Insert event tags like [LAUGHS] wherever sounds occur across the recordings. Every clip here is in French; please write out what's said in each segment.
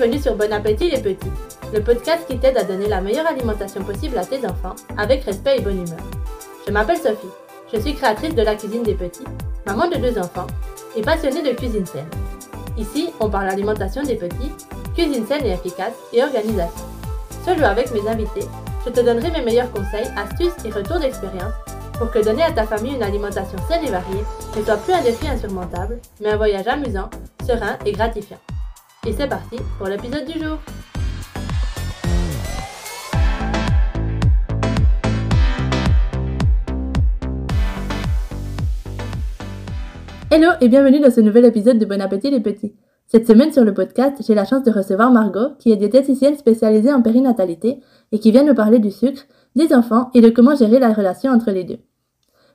Bienvenue sur Bon Appétit les petits, le podcast qui t'aide à donner la meilleure alimentation possible à tes enfants avec respect et bonne humeur. Je m'appelle Sophie, je suis créatrice de la cuisine des petits, maman de deux enfants et passionnée de cuisine saine. Ici, on parle alimentation des petits, cuisine saine et efficace et organisation. Seul ou avec mes invités, je te donnerai mes meilleurs conseils, astuces et retours d'expérience pour que donner à ta famille une alimentation saine et variée ne soit plus un défi insurmontable, mais un voyage amusant, serein et gratifiant. Et c'est parti pour l'épisode du jour. Hello et bienvenue dans ce nouvel épisode de Bon Appétit les petits. Cette semaine sur le podcast, j'ai la chance de recevoir Margot, qui est diététicienne spécialisée en périnatalité et qui vient nous parler du sucre, des enfants et de comment gérer la relation entre les deux.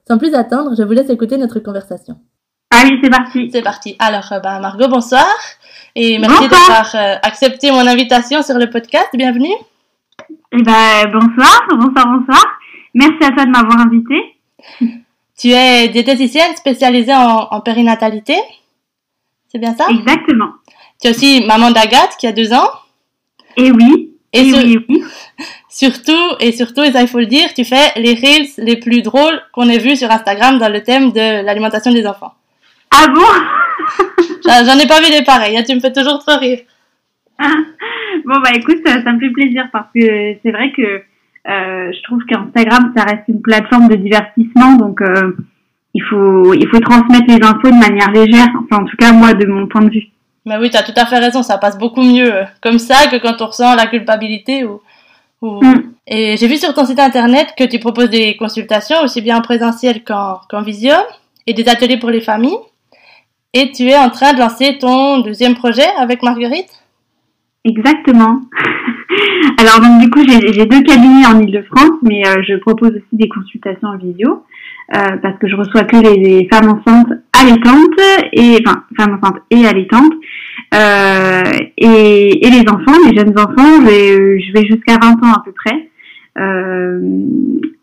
Sans plus attendre, je vous laisse écouter notre conversation. Allez, c'est parti. C'est parti. Alors, bah, Margot, bonsoir. Et merci d'avoir euh, accepté mon invitation sur le podcast. Bienvenue. Eh ben, bonsoir, bonsoir, bonsoir. Merci à toi de m'avoir invité. Tu es diététicienne spécialisée en, périnatalité. C'est bien ça? Exactement. Tu es aussi maman d'Agathe qui a deux ans. Et oui. Et, oui, oui. [LAUGHS] Surtout, et surtout, et ça il faut le dire, tu fais les reels les plus drôles qu'on ait vus sur Instagram dans le thème de l'alimentation des enfants. Ah bon [LAUGHS] J'en ai pas vu des pareils, hein, tu me fais toujours trop rire. [LAUGHS] bon bah écoute, ça, me fait plaisir parce que c'est vrai que euh, je trouve qu'Instagram ça reste une plateforme de divertissement, donc euh, il faut il faut transmettre les infos de manière légère. Enfin en tout cas moi de mon point de vue. Mais oui, tu as tout à fait raison, ça passe beaucoup mieux euh, comme ça que quand on ressent la culpabilité ou Mm. Et j'ai vu sur ton site internet que tu proposes des consultations aussi bien en présentiel qu'en visio et des ateliers pour les familles. Et tu es en train de lancer ton deuxième projet avec Marguerite? Exactement. [LAUGHS] Alors donc du coup j'ai deux cabinets en Ile-de-France, mais euh, je propose aussi des consultations en visio euh, parce que je reçois que les, femmes enceintes allaitantes et femmes enceintes et allaitantes euh, les enfants, les jeunes enfants, je vais, je vais jusqu'à 20 ans à peu près. Euh,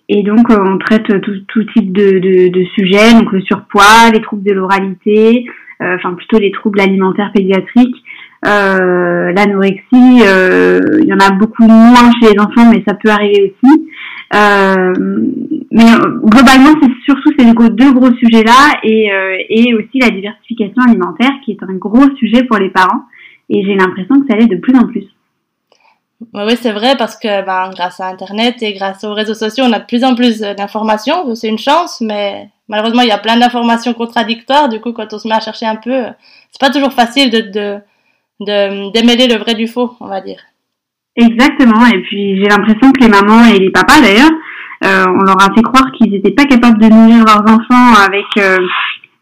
et donc, on traite tout, tout type de, de, de, sujets, donc le surpoids, les troubles de l'oralité, euh, enfin plutôt les troubles alimentaires pédiatriques, euh, l'anorexie. Euh, il y en a beaucoup moins chez les enfants, mais ça peut arriver aussi. Euh, mais globalement, c'est surtout ces deux gros sujets-là et, et aussi la diversification alimentaire qui est un gros sujet pour les parents. Et j'ai l'impression que ça allait de plus en plus. Oui, c'est vrai parce que ben, grâce à Internet et grâce aux réseaux sociaux, on a de plus en plus d'informations. C'est une chance, mais malheureusement, il y a plein d'informations contradictoires. Du coup, quand on se met à chercher un peu, c'est pas toujours facile de, de, démêler le vrai du faux, on va dire. Exactement. Et puis, j'ai l'impression que les mamans et les papas, d'ailleurs, euh, on leur a fait croire qu'ils n'étaient pas capables de nourrir leurs enfants avec euh,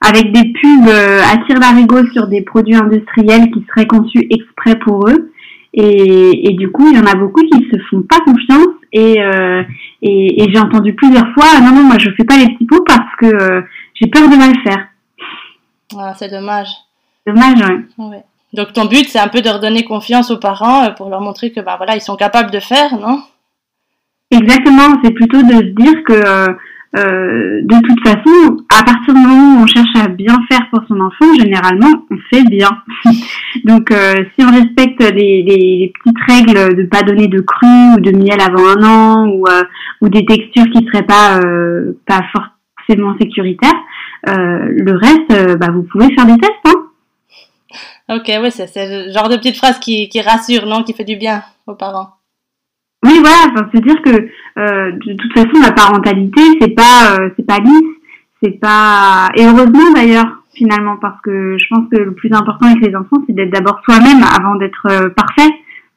avec des pubs euh, à tire larigot sur des produits industriels qui seraient conçus exprès pour eux. Et, et, du coup, il y en a beaucoup qui se font pas confiance. Et, euh, et, et j'ai entendu plusieurs fois, non, non, moi je fais pas les petits pots parce que euh, j'ai peur de mal faire. Ah, c'est dommage. Dommage, ouais. ouais. Donc ton but, c'est un peu de redonner confiance aux parents euh, pour leur montrer que, ben voilà, ils sont capables de faire, non? Exactement. C'est plutôt de se dire que euh, de toute façon, à partir du moment où on cherche à bien faire pour son enfant, généralement, on fait bien. [LAUGHS] Donc, euh, si on respecte les, les, petites règles de pas donner de cru ou de miel avant un an ou, euh, ou des textures qui seraient pas euh, pas forcément sécuritaires, le reste, bah, vous pouvez faire des tests. Hein. Ok, ouais, c'est le genre de petite phrase qui, qui rassure, non, qui fait du bien aux parents. Oui, voilà, enfin, c'est dire que euh, de toute façon la parentalité c'est pas euh, c'est pas lisse, c'est pas et heureusement d'ailleurs finalement parce que je pense que le plus important avec les enfants c'est d'être d'abord soi-même avant d'être euh, parfait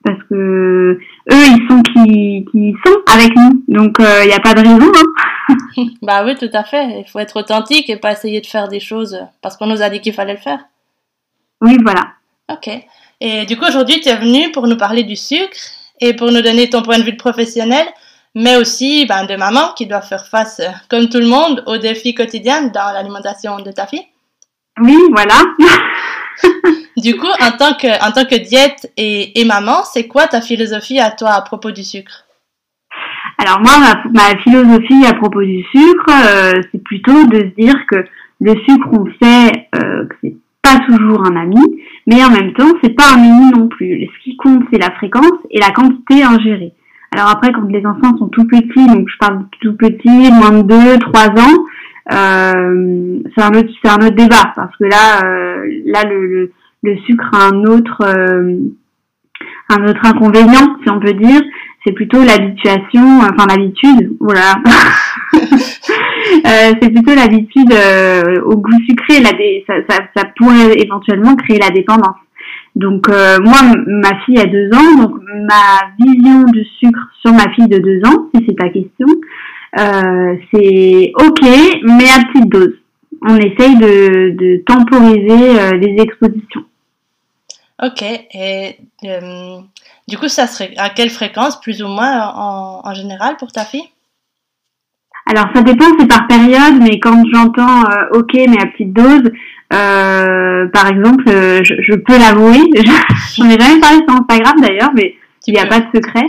parce que eux ils sont qui qui sont avec nous donc il euh, n'y a pas de raison. Hein. [LAUGHS] bah oui tout à fait, il faut être authentique et pas essayer de faire des choses parce qu'on nous a dit qu'il fallait le faire. Oui voilà. Ok. Et du coup aujourd'hui tu es venu pour nous parler du sucre et pour nous donner ton point de vue de professionnel, mais aussi ben, de maman qui doit faire face, euh, comme tout le monde, aux défis quotidiens dans l'alimentation de ta fille. Oui, voilà. [LAUGHS] du coup, en tant que, en tant que diète et, et maman, c'est quoi ta philosophie à toi à propos du sucre? Alors moi, ma, philosophie à propos du sucre, euh, c'est plutôt de se dire que le sucre, on sait euh, que c'est pas toujours un ami, mais en même temps, c'est pas un menu non plus. Ce qui compte, c'est la fréquence et la quantité ingérée. Alors après, quand les enfants sont tout petits, donc je parle de tout petits, moins de 2, 3 ans, euh, c'est un autre, c'est un autre débat parce que là, euh, là le, le, sucre a un autre, euh, un autre inconvénient, si on peut dire, c'est plutôt l'habituation, enfin l'habitude, voilà. [LAUGHS] euh, c'est plutôt l'habitude euh, au goût sucré, la ça, ça, ça, pourrait éventuellement créer la dépendance. Donc euh, moi, ma fille a deux ans, donc ma vision du sucre sur ma fille de deux ans, si c'est ta question, euh, c'est ok, mais à petite dose. On essaye de, de temporiser les expositions. Ok, et du coup, ça serait à quelle fréquence, plus ou moins, en, en général, pour ta fille? Alors ça dépend, c'est par période, mais quand j'entends euh, OK mais à petite dose, euh, par exemple, euh, je, je, peux l'avouer, [LAUGHS] j'en ai jamais parlé sur Instagram d'ailleurs, mais il n'y a pas de secret.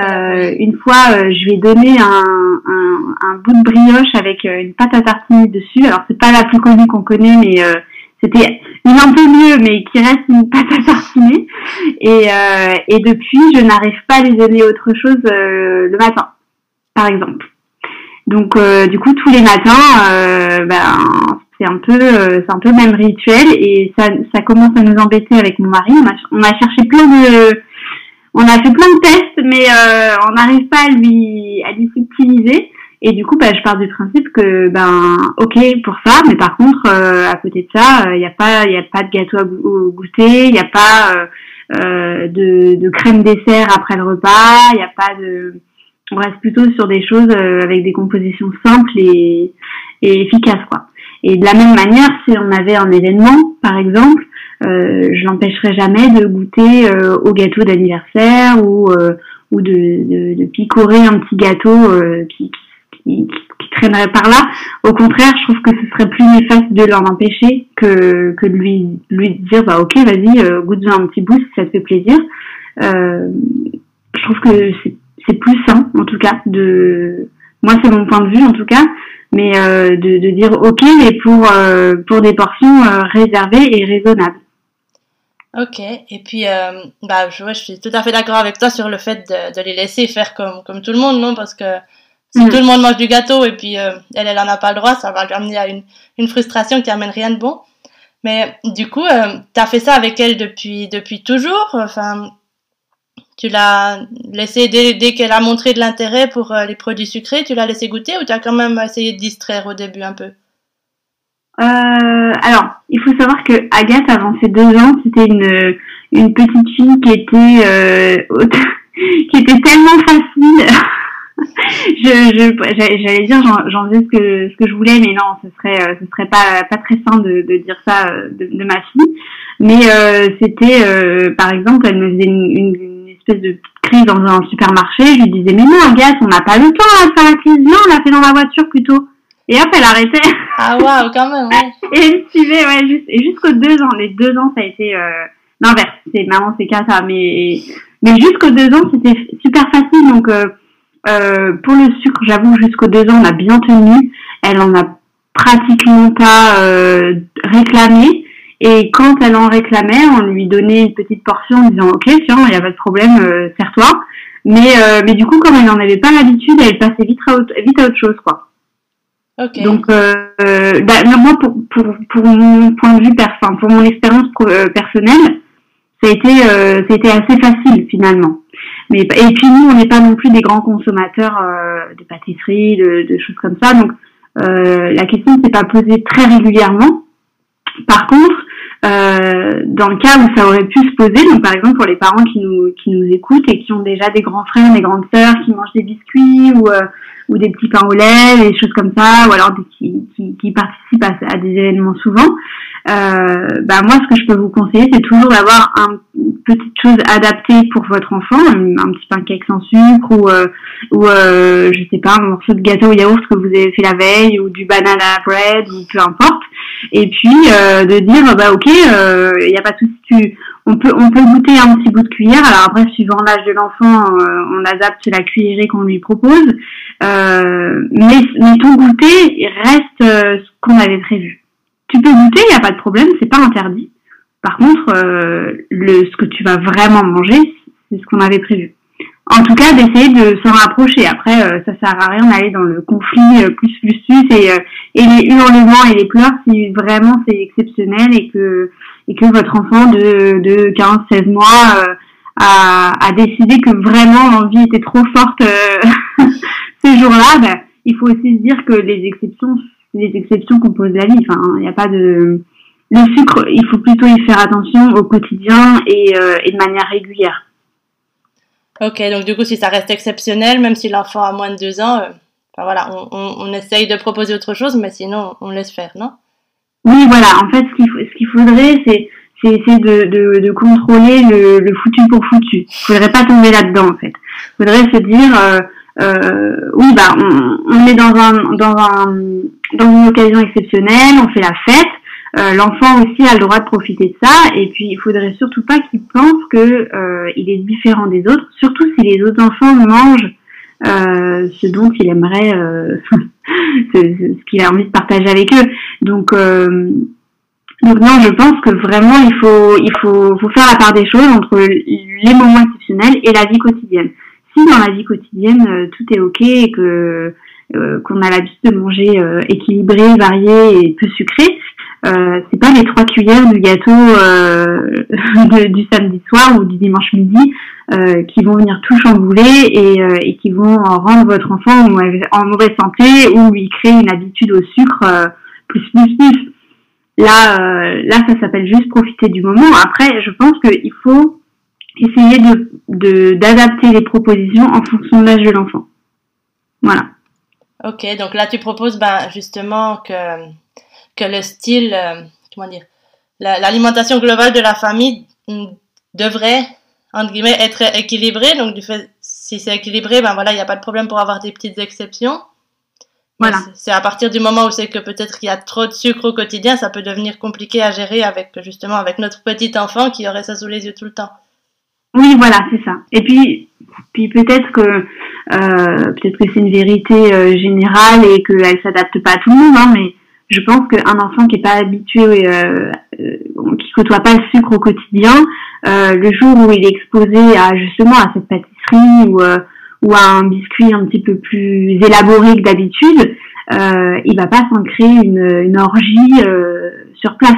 Euh, une fois, euh, je vais donner un, un, un, bout de brioche avec une pâte à tartiner dessus. Alors c'est pas la plus connue qu'on connaît, mais c'était une un peu mieux, mais qui reste une pâte à. Et, et depuis, je n'arrive pas à lui donner autre chose le matin, par exemple. Donc euh, du coup tous les matins, euh, ben, c'est un peu euh, c'est un peu le même rituel et ça, ça commence à nous embêter avec mon mari. On a, cherché plein de on a fait plein de tests mais on n'arrive pas à lui à lui subtiliser et du coup bah, je pars du principe que ben ok pour ça mais par contre à côté de ça il n'y a pas il a pas de gâteau à goûter il n'y a pas de, de crème dessert après le repas il n'y a pas de on reste plutôt sur des choses euh, avec des compositions simples et, et efficaces quoi. Et de la même manière, si on avait un événement, par exemple, euh, je n'empêcherais jamais de goûter euh, au gâteau d'anniversaire ou euh, ou de, de, de, picorer un petit gâteau euh, qui, qui, qui, traînerait par là. Au contraire, je trouve que ce serait plus néfaste de l'en empêcher que, que de lui, lui dire bah ok vas-y goûte-en un petit bout si ça te fait plaisir. je trouve que c'est plus sain en tout cas de moi c'est mon point de vue en tout cas mais euh, de, de, dire ok mais pour euh, pour des portions euh, réservées et raisonnables ok et puis euh, bah je, je suis tout à fait d'accord avec toi sur le fait de, de, les laisser faire comme comme tout le monde non parce que si mm. tout le monde mange du gâteau et puis elle elle en a pas le droit ça va lui amener à une une frustration qui amène rien de bon mais du coup tu as fait ça avec elle depuis depuis toujours? Enfin tu l'as laissé dès, dès qu'elle a montré de l'intérêt pour euh, les produits sucrés, tu l'as laissé goûter ou tu as quand même essayé de distraire au début un peu? Euh, Alors, il faut savoir que Agathe, avant ses deux ans, c'était une, une petite fille qui était euh, [LAUGHS] qui était tellement facile. [LAUGHS] je, j'allais dire j'en faisais ce que ce que je voulais mais non ce serait euh, ce serait pas pas très sain de, de dire ça euh, de, de ma fille mais euh, c'était par exemple elle me faisait une, une espèce de crise dans un supermarché, je lui disais, mais non, Agathe, on n'a pas le temps de faire la crise, non, on l'a fait dans la voiture plutôt. Et hop, elle arrêtait. Ah waouh, quand même, ouais. [LAUGHS] et elle suivait, ouais, juste, et jusqu'aux deux ans, les deux ans, ça a été euh, l'inverse. C'est maman, c'est ça, mais mais jusqu'aux deux ans, c'était super facile. Donc euh, euh, pour le sucre, j'avoue, jusqu'aux deux ans, on a bien tenu. Elle en a pratiquement pas euh, réclamé. Et quand elle en réclamait, on lui donnait une petite portion en disant ok tiens il n'y a pas de problème, euh, sers-toi. Mais euh, mais du coup comme elle n'en avait pas l'habitude, elle passait vite à autre, vite à autre chose quoi. Okay. Donc euh, bah, moi pour, pour pour mon point de vue enfin pour mon expérience personnelle, ça a été euh, ça a été assez facile finalement. Et puis nous on n'est pas non plus des grands consommateurs de pâtisserie, de, de, choses comme ça. Donc la question ne s'est pas posée très régulièrement. Par contre, euh, dans le cas où ça aurait pu se poser, donc par exemple pour les parents qui nous qui nous écoutent et qui ont déjà des grands frères, des grandes sœurs qui mangent des biscuits ou euh, ou des petits pains au lait, des choses comme ça, ou alors des, qui, qui, qui participent à, des événements souvent. Euh, bah moi, ce que je peux vous conseiller, c'est toujours d'avoir un, une petite chose adaptée pour votre enfant, un, un petit pancake sans sucre ou euh, ou euh, je sais pas un morceau de gâteau au yaourt que vous avez fait la veille ou du banana bread ou peu importe. Et puis euh, de dire bah ok il euh, n'y a pas de souci on peut on peut goûter un petit bout de cuillère. Alors après suivant l'âge de l'enfant euh, on adapte la cuillerée qu'on lui propose. Mais mais ton goûter reste ce qu'on avait prévu tu peux goûter il n'y a pas de problème c'est pas interdit Par contre, le, ce que tu vas vraiment manger, c'est ce qu'on avait prévu. En tout cas, d'essayer de s'en rapprocher. Après, ça sert à rien d'aller dans le conflit plus plus plus et, et les hurlements et les pleurs si vraiment c'est exceptionnel et que et que votre enfant de, de 15-16 mois a, a, décidé que vraiment l'envie était trop forte euh, [LAUGHS] ce jour-là, ben, il faut aussi se dire que les exceptions, les exceptions composent la vie. Enfin, il n'y a pas de le sucre, il faut plutôt y faire attention au quotidien et, euh, et de manière régulière. Ok, donc du coup, si ça reste exceptionnel, même si l'enfant a moins de deux ans, euh, enfin, voilà, on, on, on, essaye de proposer autre chose, mais sinon, on laisse faire, non? Oui, voilà. En fait, ce qu'il ce qu'il faudrait, c'est c'est essayer de, de, de, contrôler le, le, foutu pour foutu. Il faudrait pas tomber là-dedans en fait. Il faudrait se dire euh, euh, oui bah on, est dans un dans un dans une occasion exceptionnelle, on fait la fête. Euh, L'enfant aussi a le droit de profiter de ça et puis il faudrait surtout pas qu'il pense que euh, il est différent des autres, surtout si les autres enfants mangent euh, ce dont il aimerait, euh, [LAUGHS] ce, qu'il a envie de partager avec eux. Donc donc non, je pense que vraiment il faut il faut faire la part des choses entre les moments exceptionnels et la vie quotidienne. Si dans la vie quotidienne euh, tout est ok et que euh, qu'on a l'habitude de manger euh, équilibré, varié et peu sucré, euh, c'est pas les trois cuillères du gâteau [LAUGHS] de, du samedi soir ou du dimanche midi qui vont venir tout chambouler et, et qui vont rendre votre enfant en mauvaise santé ou lui créer une habitude au sucre plus plus plus. Là, euh, là, ça s'appelle juste profiter du moment. Après, je pense qu'il faut essayer de d'adapter les propositions en fonction de l'âge de l'enfant. Voilà. Ok, donc là, tu proposes ben, justement que que le style, euh, comment dire, l'alimentation globale de la famille devrait entre guillemets être équilibrée. Donc du fait, si c'est équilibré, ben voilà, il n'y a pas de problème pour avoir des petites exceptions. Voilà. C'est à partir du moment où c'est que peut-être qu'il y a trop de sucre au quotidien, ça peut devenir compliqué à gérer avec justement avec notre petit enfant qui aurait ça sous les yeux tout le temps. Oui, voilà, c'est ça. Et puis, puis peut-être que euh, peut-être que c'est une vérité euh, générale et qu'elle s'adapte pas à tout le monde, hein, mais je pense qu'un enfant qui est pas habitué, euh, euh, qui côtoie pas le sucre au quotidien, euh, le jour où il est exposé à justement à cette pâtisserie ou ou un biscuit un petit peu plus élaboré que d'habitude, euh, il va pas s'en créer une, une orgie euh, sur place.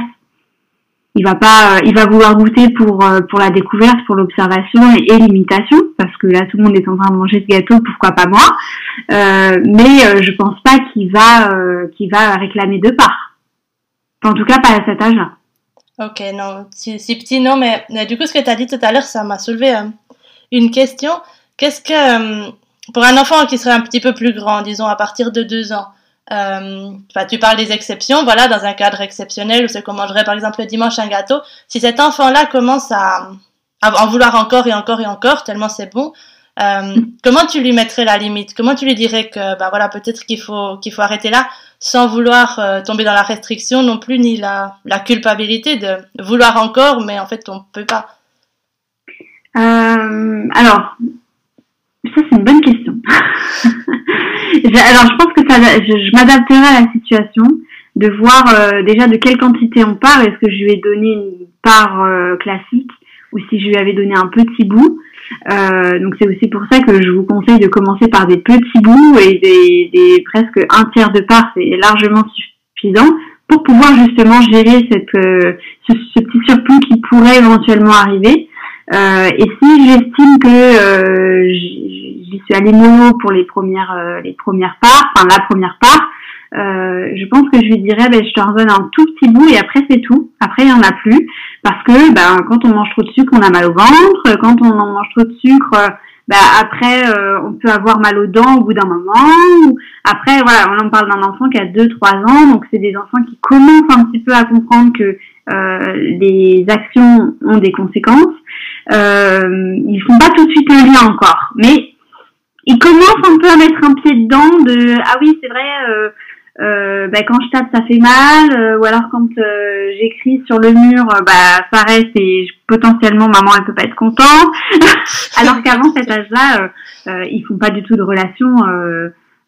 Il va pas, il va vouloir goûter pour euh, pour la découverte, pour l'observation et, l'imitation, parce que là tout le monde est en train de manger ce gâteau, pourquoi pas moi. Euh, mais euh, je pense pas qu'il va euh, qu'il va réclamer de part. en tout cas, pas à cet âge-là. Ok, non, si, petit, non, mais, du coup, ce que tu as dit tout à l'heure, ça m'a soulevé une question. Qu'est-ce que, euh, pour un enfant qui serait un petit peu plus grand, disons à partir de deux ans, euh, enfin, tu parles des exceptions, voilà, dans un cadre exceptionnel où c'est qu'on mangerait par exemple le dimanche un gâteau. Si cet enfant-là commence à, en vouloir encore et encore et encore, tellement c'est bon, euh, comment tu lui mettrais la limite? Comment tu lui dirais que, bah voilà, peut-être qu'il faut qu'il faut arrêter là, sans vouloir euh, tomber dans la restriction non plus ni la, culpabilité de vouloir encore, mais en fait on peut pas? Euh, alors, ça, c'est une bonne question. [LAUGHS] Alors, je pense que ça, je, m'adapterai à la situation, de voir euh, déjà de quelle quantité on part. Est-ce que je lui ai donné une part euh, classique ou si je lui avais donné un petit bout? Euh, donc, c'est aussi pour ça que je vous conseille de commencer par des petits bouts et des, des presque un tiers de part, c'est largement suffisant pour pouvoir justement gérer cette, ce, ce, petit surplus qui pourrait éventuellement arriver. Euh, et si j'estime que euh, j'y suis allée mollo pour les premières euh, les premières parts, enfin la première part, euh, je pense que je lui dirais ben, je te redonne un tout petit bout et après c'est tout. Après il y en a plus parce que ben quand on mange trop de sucre on a mal au ventre, quand on en mange trop de sucre ben, après on peut avoir mal aux dents au bout d'un moment. Après voilà on en parle d'un enfant qui a 2-3 ans donc c'est des enfants qui commencent un petit peu à comprendre que les actions ont des conséquences euh, ils font pas tout de suite le lien encore, mais ils commencent un peu à mettre un pied dedans de ah oui c'est vrai euh, euh, bah, quand je tape ça fait mal euh, ou alors quand euh, j'écris sur le mur bah ça reste et potentiellement maman elle peut pas être contente. [LAUGHS] Alors qu'avant cet âge là ils font pas du tout de relation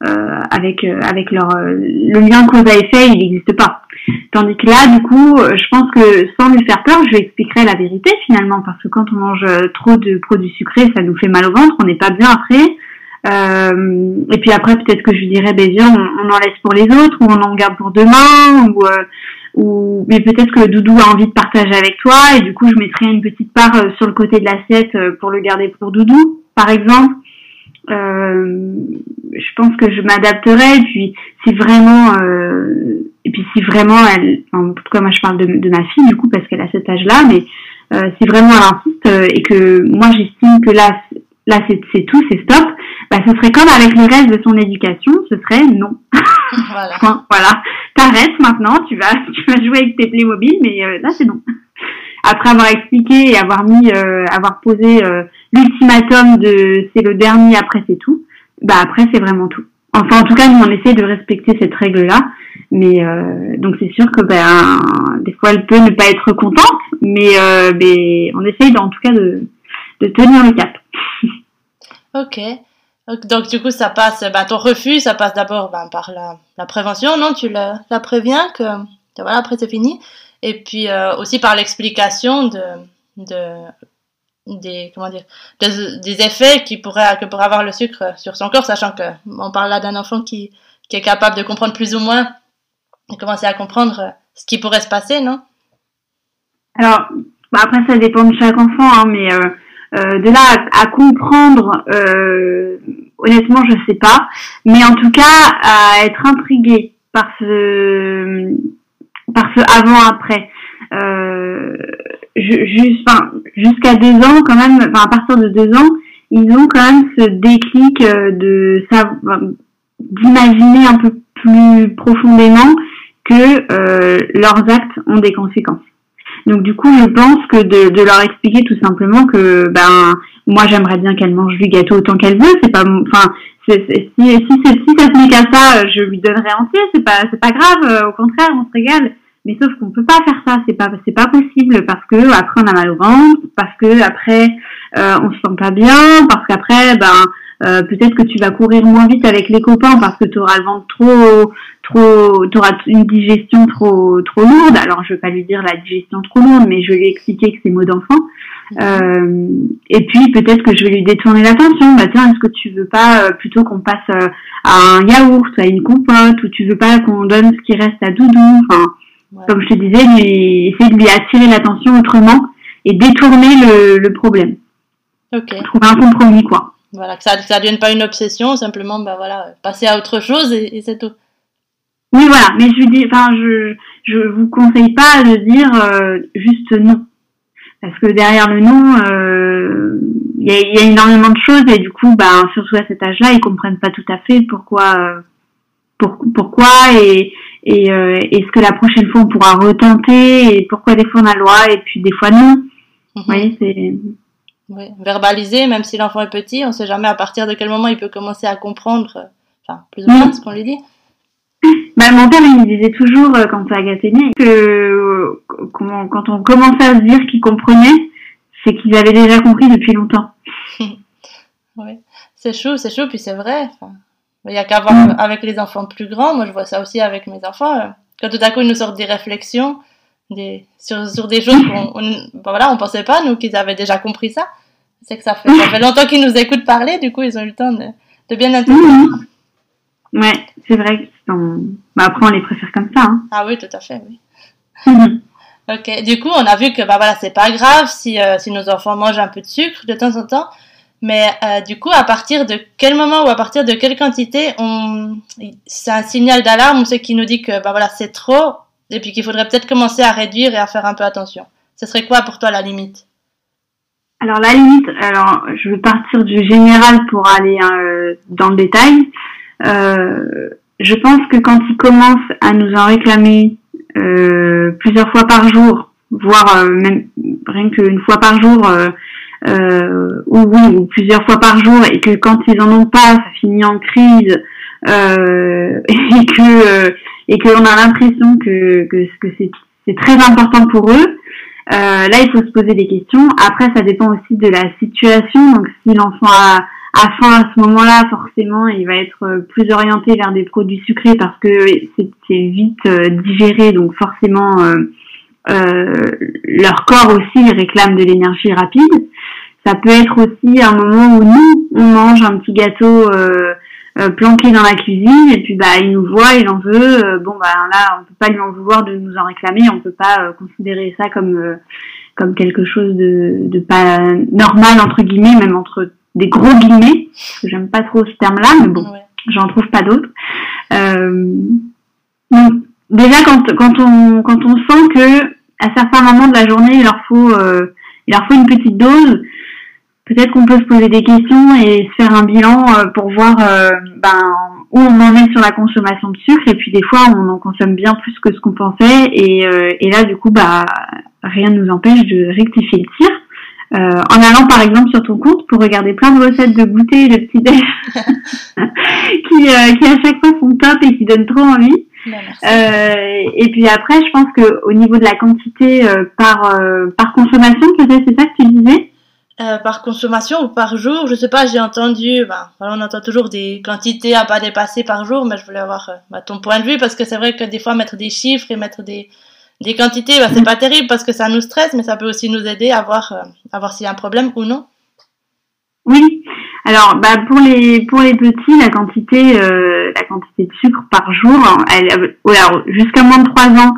avec avec leur le lien cause à effet, il n'existe pas. Tandis que là, du coup, je pense que sans lui faire peur, je lui expliquerai la vérité finalement, parce que quand on mange trop de produits sucrés, ça nous fait mal au ventre, on n'est pas bien après. Euh, et puis après, peut-être que je lui dirais, ben viens, on, en laisse pour les autres, ou on en garde pour demain, ou, euh, ou mais peut-être que Doudou a envie de partager avec toi, et du coup, je mettrai une petite part euh, sur le côté de l'assiette pour le garder pour Doudou, par exemple. Je pense que je m'adapterai, et puis si vraiment, et puis si vraiment elle, en tout cas moi je parle de, de ma fille du coup parce qu'elle a cet âge-là, mais si vraiment elle insiste et que moi j'estime que là là c'est tout, c'est stop, bah, ce serait comme avec le reste de son éducation, ce serait non. Voilà. [LAUGHS] voilà. T'arrêtes maintenant, tu vas, tu vas jouer avec tes Playmobil, mais euh, là c'est non. Après avoir expliqué et avoir mis, euh, avoir posé euh, l'ultimatum de c'est le dernier, après c'est tout, bah après c'est vraiment tout. Enfin en tout cas nous on essaie de respecter cette règle-là, mais donc c'est sûr que ben des fois elle peut ne pas être contente, mais, mais on essaye en tout cas de, de tenir le cap. [LAUGHS] ok. Donc du coup, ça passe, bah, ton refus, ça passe d'abord bah, par la, la, prévention, non? Tu la, la préviens que, voilà, après c'est fini. Et puis euh, aussi par l'explication de, de des comment dire des, effets qui pourraient que pourrait avoir le sucre sur son corps, sachant que on parle là d'un enfant qui, qui est capable de comprendre plus ou moins et commencer à comprendre ce qui pourrait se passer, non? Alors bah, après ça dépend de chaque enfant, hein, mais euh, euh, de là à, comprendre, euh, honnêtement, je sais pas. Mais en tout cas, à être intrigué par ce, par ce avant-après. Euh, jusqu'à deux ans, quand même, à partir de deux ans, ils ont quand même ce déclic de d'imaginer un peu plus profondément que leurs actes ont des conséquences. Donc du coup, je pense que de, leur expliquer tout simplement que ben moi j'aimerais bien qu'elle mange du gâteau autant qu'elle veut. C'est pas, enfin, si si, ça tenait qu'à ça, je lui donnerais entier. C'est pas c'est pas grave. Euh, au contraire, on se régale. Mais sauf qu'on peut pas faire ça. C'est pas c'est pas possible parce que après on a mal au ventre, parce que après euh, on se sent pas bien, parce qu'après ben euh, peut-être que tu vas courir moins vite avec les copains parce que tu auras le ventre trop trop tu auras une digestion trop trop lourde alors je vais pas lui dire la digestion trop lourde mais je vais lui expliquer que c'est mot d'enfant mhm. euh, et puis peut-être que je vais lui détourner l'attention bah tiens est-ce que tu veux pas euh, plutôt qu'on passe euh, à un yaourt à une compote ou tu veux pas qu'on donne ce qui reste à doudou enfin comme je te disais lui essayer de lui attirer l'attention autrement et détourner le, le problème okay. trouver un compromis quoi voilà, que ça ne devienne pas une obsession, simplement, bah voilà, passer à autre chose et, c'est tout. Oui, voilà, mais je dis, enfin, je, je vous conseille pas de dire euh, juste non. Parce que derrière le non, euh, il y, a, y, a, énormément de choses et du coup, bah, surtout à cet âge-là, ils comprennent pas tout à fait pourquoi, euh, pour, pourquoi et, et, et ce que la prochaine fois on pourra retenter et pourquoi des fois on a le droit et puis des fois non. Mhm. Vous voyez, c'est oui, verbaliser, même si l'enfant est petit, on ne sait jamais à partir de quel moment il peut commencer à comprendre, euh, enfin, plus ou moins ce qu'on lui dit. [COUGHS] Bah, mon père, il me disait toujours, euh, quand ça agaçait que euh, quand on commençait à se dire qu'il comprenait, c'est qu'ils avaient déjà compris depuis longtemps. [LAUGHS] oui, c'est chaud, c'est chaud, puis c'est vrai. Il n'y a qu'à voir avec les enfants plus grands. Moi, je vois ça aussi avec mes enfants. Quand tout à coup, ils nous sortent des réflexions, des, sur, sur des choses qu'on on, ben voilà, on pensait pas, nous, qu'ils avaient déjà compris ça. C'est que ça fait, ça fait longtemps qu'ils nous écoutent parler, du coup, ils ont eu le temps de, de bien intégrer. Mhm. Ouais, c'est vrai. On... Bah, après, on les préfère comme ça. Hein. Ah oui, tout à fait, oui. Ok, du coup, on a vu que bah voilà, c'est pas grave si, euh, si nos enfants mangent un peu de sucre de temps en temps. Mais euh, du coup, à partir de quel moment ou à partir de quelle quantité, on... c'est un signal d'alarme, ce qui nous dit que bah voilà, c'est trop, et puis qu'il faudrait peut-être commencer à réduire et à faire un peu attention? Ce serait quoi pour toi la limite? Alors la limite, alors je vais partir du général pour aller euh, dans le détail. Euh, je pense que quand ils commencent à nous en réclamer plusieurs fois par jour, voire même rien qu'une fois par jour, euh, ou oui, ou plusieurs fois par jour, et que quand ils en ont pas, ça finit en crise, [LAUGHS] et que et qu'on a l'impression que, que, que c'est très important pour eux, euh, là, il faut se poser des questions. Après, ça dépend aussi de la situation. Donc, si l'enfant a, à faim à ce moment-là, forcément, il va être plus orienté vers des produits sucrés parce que c'est vite digéré, donc forcément leur corps aussi réclame de l'énergie rapide. Ça peut être aussi un moment où nous, on mange un petit gâteau euh, euh, planqué dans la cuisine et puis bah il nous voit, il en veut. Euh, bon bah là, on peut pas lui en vouloir de nous en réclamer. On peut pas considérer ça comme comme quelque chose de, de pas normal entre guillemets, même entre des gros guillemets. J'aime pas trop ce terme-là, mais bon, j'en trouve pas d'autres. donc déjà quand quand on quand on sent que à certains moments de la journée il leur faut il leur faut une petite dose peut-être qu'on peut se poser des questions et se faire un bilan euh, pour voir euh, ben, où on en est sur la consommation de sucre. Et puis des fois, on en consomme bien plus que ce qu'on pensait. Et, euh, et, là, du coup, bah, rien ne nous empêche de rectifier le tir. en allant par exemple sur ton compte pour regarder plein de recettes de goûter de petits déj [LAUGHS] qui, qui à chaque fois sont top et qui donnent trop envie. Ben, et puis après, je pense que au niveau de la quantité par par consommation, peut-être c'est ça que tu disais? Euh, par consommation ou par jour, je sais pas, j'ai entendu, bah, on entend toujours des quantités à pas dépasser par jour, mais je voulais avoir euh, bah, ton point de vue parce que c'est vrai que des fois mettre des chiffres et mettre des, des quantités, bah, c'est pas terrible parce que ça nous stresse, mais ça peut aussi nous aider à voir, euh, à voir s'il y a un problème ou non. Oui, alors bah, pour les pour les petits, la quantité la quantité de sucre par jour, elle, jusqu'à moins de 3 ans,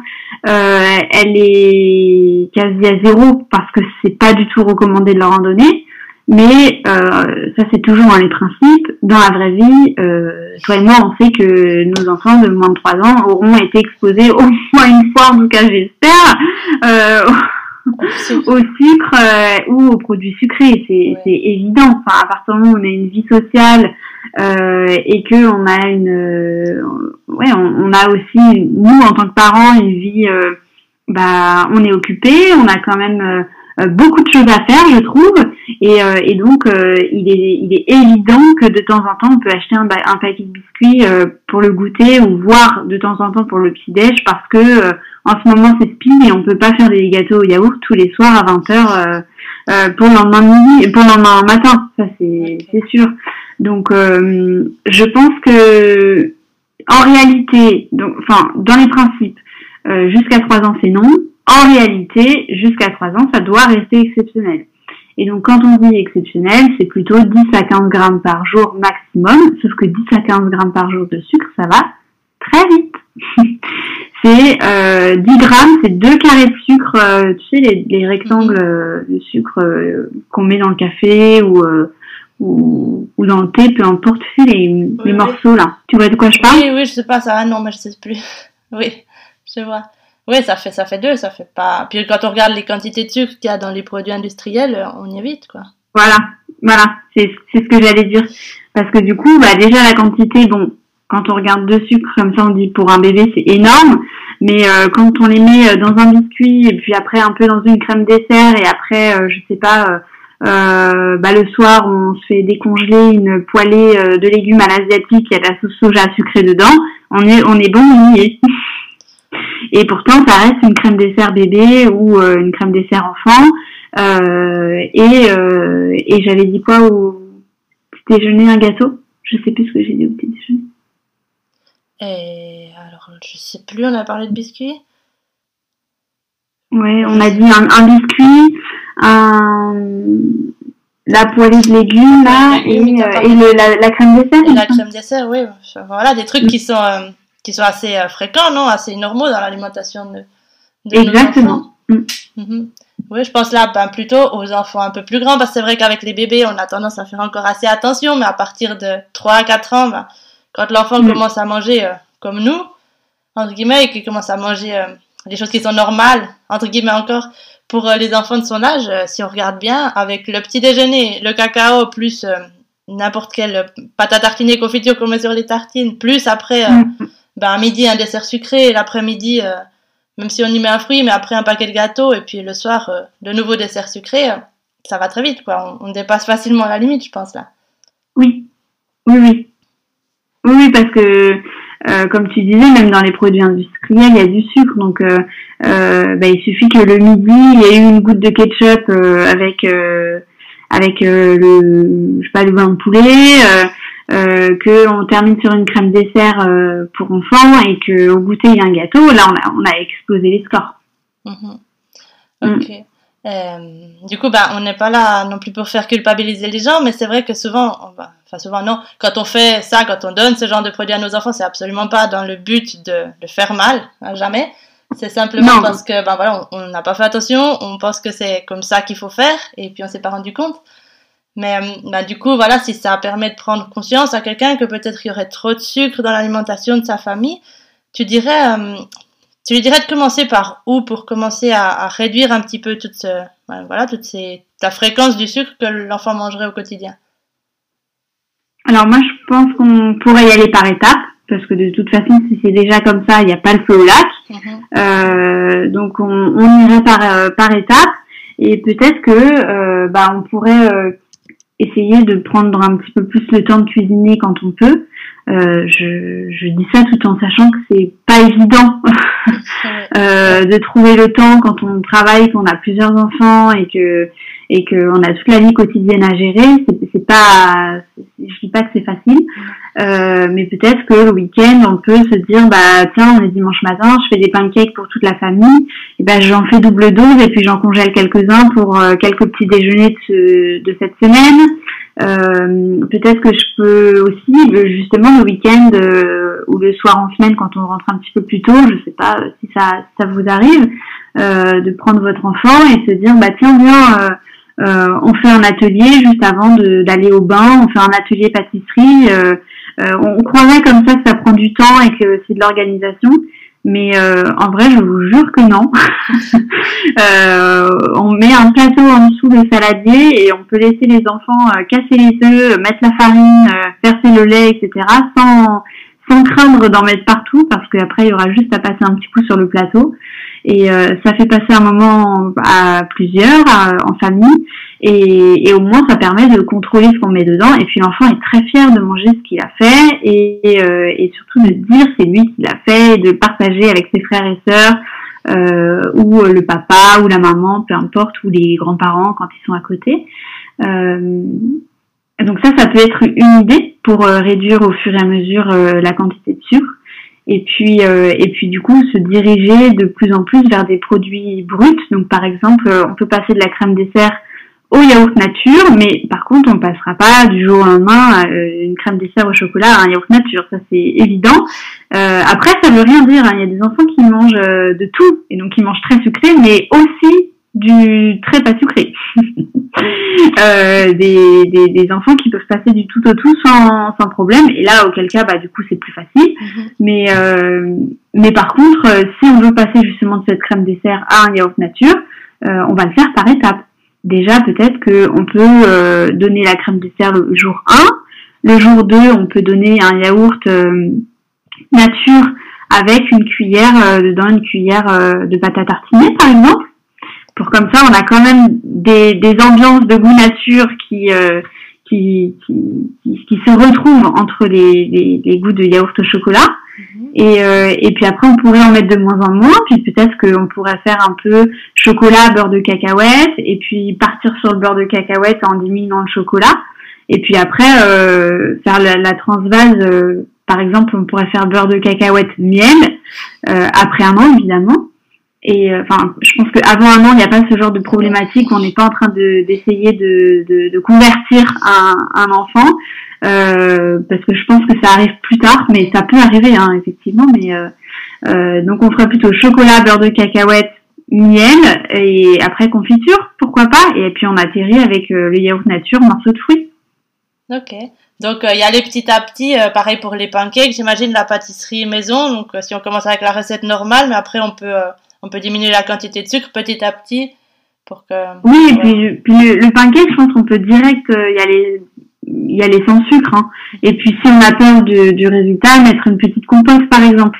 euh, elle est quasi à zéro parce que c'est pas du tout recommandé de leur en donner. Mais euh, ça c'est toujours dans les principes. Dans la vraie vie, euh, toi et moi on sait que nos enfants de moins de 3 ans auront été exposés au [LAUGHS] moins une fois, en tout cas j'espère, euh, au sucre euh, ou aux produits sucrés. C'est évident. Enfin, à partir du moment où on a une vie sociale euh, et que on a une, euh, ouais, on, on, a aussi nous en tant que parents une vie, euh, bah, on est occupé, on a quand même beaucoup de choses à faire, je trouve, et, et donc il est, il est évident que de temps en temps on peut acheter un, un paquet de biscuits pour le goûter ou voir de temps en temps pour le petit déj parce que en ce moment c'est spin et on peut pas faire des gâteaux au yaourt tous les soirs à 20h euh, pour le lendemain midi, pour le lendemain matin, ça c'est c'est sûr. Donc, euh, je pense que, en réalité, donc, enfin, dans les principes, euh, jusqu'à 3 ans, c'est non. En réalité, jusqu'à 3 ans, ça doit rester exceptionnel. Et donc, quand on dit exceptionnel, c'est plutôt 10 à 15 grammes par jour maximum. Sauf que 10 à 15 grammes par jour de sucre, ça va très vite. [LAUGHS] c'est euh, 10 grammes, c'est deux carrés de sucre, euh, tu sais, les, les rectangles de sucre qu'on met dans le café ou ou, ou dans le thé, peu importe, tu sais, les, les morceaux là. Tu vois de quoi je parle? Oui, oui, je sais pas ça. Ah non, mais je sais plus. [LAUGHS] oui, je vois. Oui, ça fait, ça fait deux, ça fait pas. Puis quand on regarde les quantités de sucre qu'il y a dans les produits industriels, on y évite, quoi. Voilà, voilà, c'est ce que j'allais dire. Parce que du coup, bah déjà la quantité, bon, quand on regarde deux sucres comme ça, on dit pour un bébé c'est énorme, mais euh, quand on les met euh, dans un biscuit et puis après un peu dans une crème dessert et après, euh, je sais pas euh, bah, le soir, on se fait décongeler une poêlée euh, de légumes à l'asiatique, il y a de la sauce soja sucrée dedans. On est, on est bon, on y est. [LAUGHS] Et pourtant, ça reste une crème dessert bébé ou euh, une crème dessert enfant. Euh, et euh, et j'avais dit quoi au petit déjeuner, un gâteau? Je sais plus ce que j'ai dit au petit déjeuner. Et alors, je sais plus, on a parlé de biscuits? Ouais, on a dit un, un biscuit, un, la poêlée de légumes là et, et le, la, la, crème dessert. Et la crème dessert, oui. Voilà, des trucs qui sont qui sont assez euh, fréquents, non, assez normaux dans l'alimentation de, de, Exactement. Mm. Mhm. Oui, je pense là ben, plutôt aux enfants un peu plus grands, parce que c'est vrai qu'avec les bébés, on a tendance à faire encore assez attention, mais à partir de 3 à 4 ans, ben, quand l'enfant mm. commence à manger comme nous, entre guillemets, et qu'il commence à manger des choses qui sont normales, entre guillemets encore, pour euh, les enfants de son âge, euh, si on regarde bien, avec le petit déjeuner, le cacao, plus euh, n'importe quelle pâte à tartiner, confiture qu'on met sur les tartines, plus après, mm. Ben, à midi, un dessert sucré, l'après-midi, même si on y met un fruit, mais après un paquet de gâteaux, et puis le soir, de nouveau dessert sucré, ça va très vite, quoi. On, dépasse facilement la limite, je pense, là. Oui. Oui, oui. Oui, parce que euh, comme tu disais, même dans les produits industriels, il y a du sucre. Donc, euh, euh, bah, il suffit que le midi, il y ait eu une goutte de ketchup avec avec le, je sais pas, le vin de poulet, euh, que on termine sur une crème dessert pour enfants et que au goûter il y a un gâteau. Là, on a, on a explosé les scores. Mhm. Ok. Euh, du coup, bah, on n'est pas là non plus pour faire culpabiliser les gens, mais c'est vrai que souvent, enfin souvent non, quand on fait ça, quand on donne ce genre de produit à nos enfants, c'est absolument pas dans le but de, de faire mal, hein, jamais. C'est simplement parce que ben voilà, on n'a pas fait attention, on pense que c'est comme ça qu'il faut faire, et puis on s'est pas rendu compte. Mais bah, du coup, voilà, si ça permet de prendre conscience à quelqu'un que peut-être il y aurait trop de sucre dans l'alimentation de sa famille, tu dirais, euh, tu lui dirais de commencer par où pour commencer à, réduire un petit peu toute, voilà, toute ces, la fréquence du sucre que l'enfant mangerait au quotidien? Alors moi, je pense qu'on pourrait y aller par étapes parce que de toute façon, si c'est déjà comme ça, il n'y a pas le feu au lac. Mhm. Euh, donc on, on irait par, euh, par étapes et peut-être que euh, bah, on pourrait essayer de prendre un petit peu plus le temps de cuisiner quand on peut. Euh, je, je, dis ça tout en sachant que c'est pas évident [LAUGHS] euh, de trouver le temps quand on travaille, qu'on a plusieurs enfants et que et qu'on a toute la vie quotidienne à gérer. C'est pas, je dis pas que c'est facile, euh, mais peut-être que le week-end on peut se dire bah tiens on est dimanche matin, je fais des pancakes pour toute la famille, et ben j'en fais double dose et puis j'en congèle quelques-uns pour euh, quelques petits déjeuners de, de cette semaine. Euh, peut-être que je peux aussi, euh, justement, le week-end euh, ou le soir en semaine, quand on rentre un petit peu plus tôt, je sais pas si ça, ça vous arrive, euh, de prendre votre enfant et se dire, bah tiens, bien, on fait un atelier juste avant d'aller au bain, on fait un atelier pâtisserie. on croirait comme ça que ça prend du temps et que c'est de l'organisation. Mais euh, en vrai, je vous jure que non. [LAUGHS] euh, on met un plateau en dessous des saladiers et on peut laisser les enfants euh, casser les œufs, mettre la farine, euh, verser le lait, etc. sans sans craindre d'en mettre partout parce qu'après il y aura juste à passer un petit coup sur le plateau et euh, ça fait passer un moment à plusieurs en famille et, et, au moins ça permet de contrôler ce qu'on met dedans. Et puis l'enfant est très fier de manger ce qu'il a fait et, euh, et surtout de dire c'est lui qui l'a fait et de partager avec ses frères et sœurs euh, ou le papa ou la maman peu importe ou les grands-parents quand ils sont à côté. Euh, donc ça ça peut être une idée pour euh, réduire au fur et à mesure euh, la quantité de sucre. Et puis et puis du coup se diriger de plus en plus vers des produits bruts. Donc par exemple on peut passer de la crème dessert au yaourt nature, mais par contre, on passera pas du jour au lendemain à euh, une crème dessert au chocolat à un yaourt nature, ça c'est évident. Euh, après, ça veut rien dire, hein. il y a des enfants qui mangent euh, de tout, et donc qui mangent très sucré, mais aussi du très pas sucré. [LAUGHS] euh, des, des, des, enfants qui peuvent passer du tout au tout sans, sans problème, et là, auquel cas, bah, du coup, c'est plus facile. Mm-hmm. Mais, euh, mais par contre, si on veut passer justement de cette crème dessert à un yaourt nature, on va le faire par étapes déjà peut-être qu'on peut, euh, donner la crème dessert le jour 1. Le jour 2, on peut donner un yaourt euh, nature avec une cuillère euh, dedans, une cuillère de pâte à tartiner par exemple. Pour comme ça, on a quand même des, des ambiances de goût nature qui, qui, qui, qui, se retrouvent entre les, les, les goûts de yaourt au chocolat. Et, euh, et puis après, on pourrait en mettre de moins en moins. Puis peut-être qu'on pourrait faire un peu chocolat, beurre de cacahuète, et puis partir sur le beurre de cacahuète en diminuant le chocolat. Et puis après, euh, faire la, transvase, euh, par exemple, on pourrait faire beurre de cacahuète, miel, euh, après un an évidemment. Et euh, enfin, je pense qu'avant un an, il n'y a pas ce genre de problématique. On n'est pas en train de d'essayer de, de, de, convertir un, un enfant. Euh, parce que je pense que ça arrive plus tard, mais ça peut arriver, hein, effectivement. Mais euh, euh, donc on ferait plutôt chocolat, beurre de cacahuète, miel et après confiture, pourquoi pas Et puis on atterrit avec le yaourt nature, morceau de fruits. Ok. Donc il y a les petit à petit, pareil pour les pancakes, j'imagine la pâtisserie maison. Donc si on commence avec la recette normale, mais après on peut on peut diminuer la quantité de sucre petit à petit pour que. Oui, et puis, puis le, pancake, je pense qu'on peut direct y aller y aller sans sucre. Hein. Et puis si on a peur du, du résultat, mettre une petite compote par exemple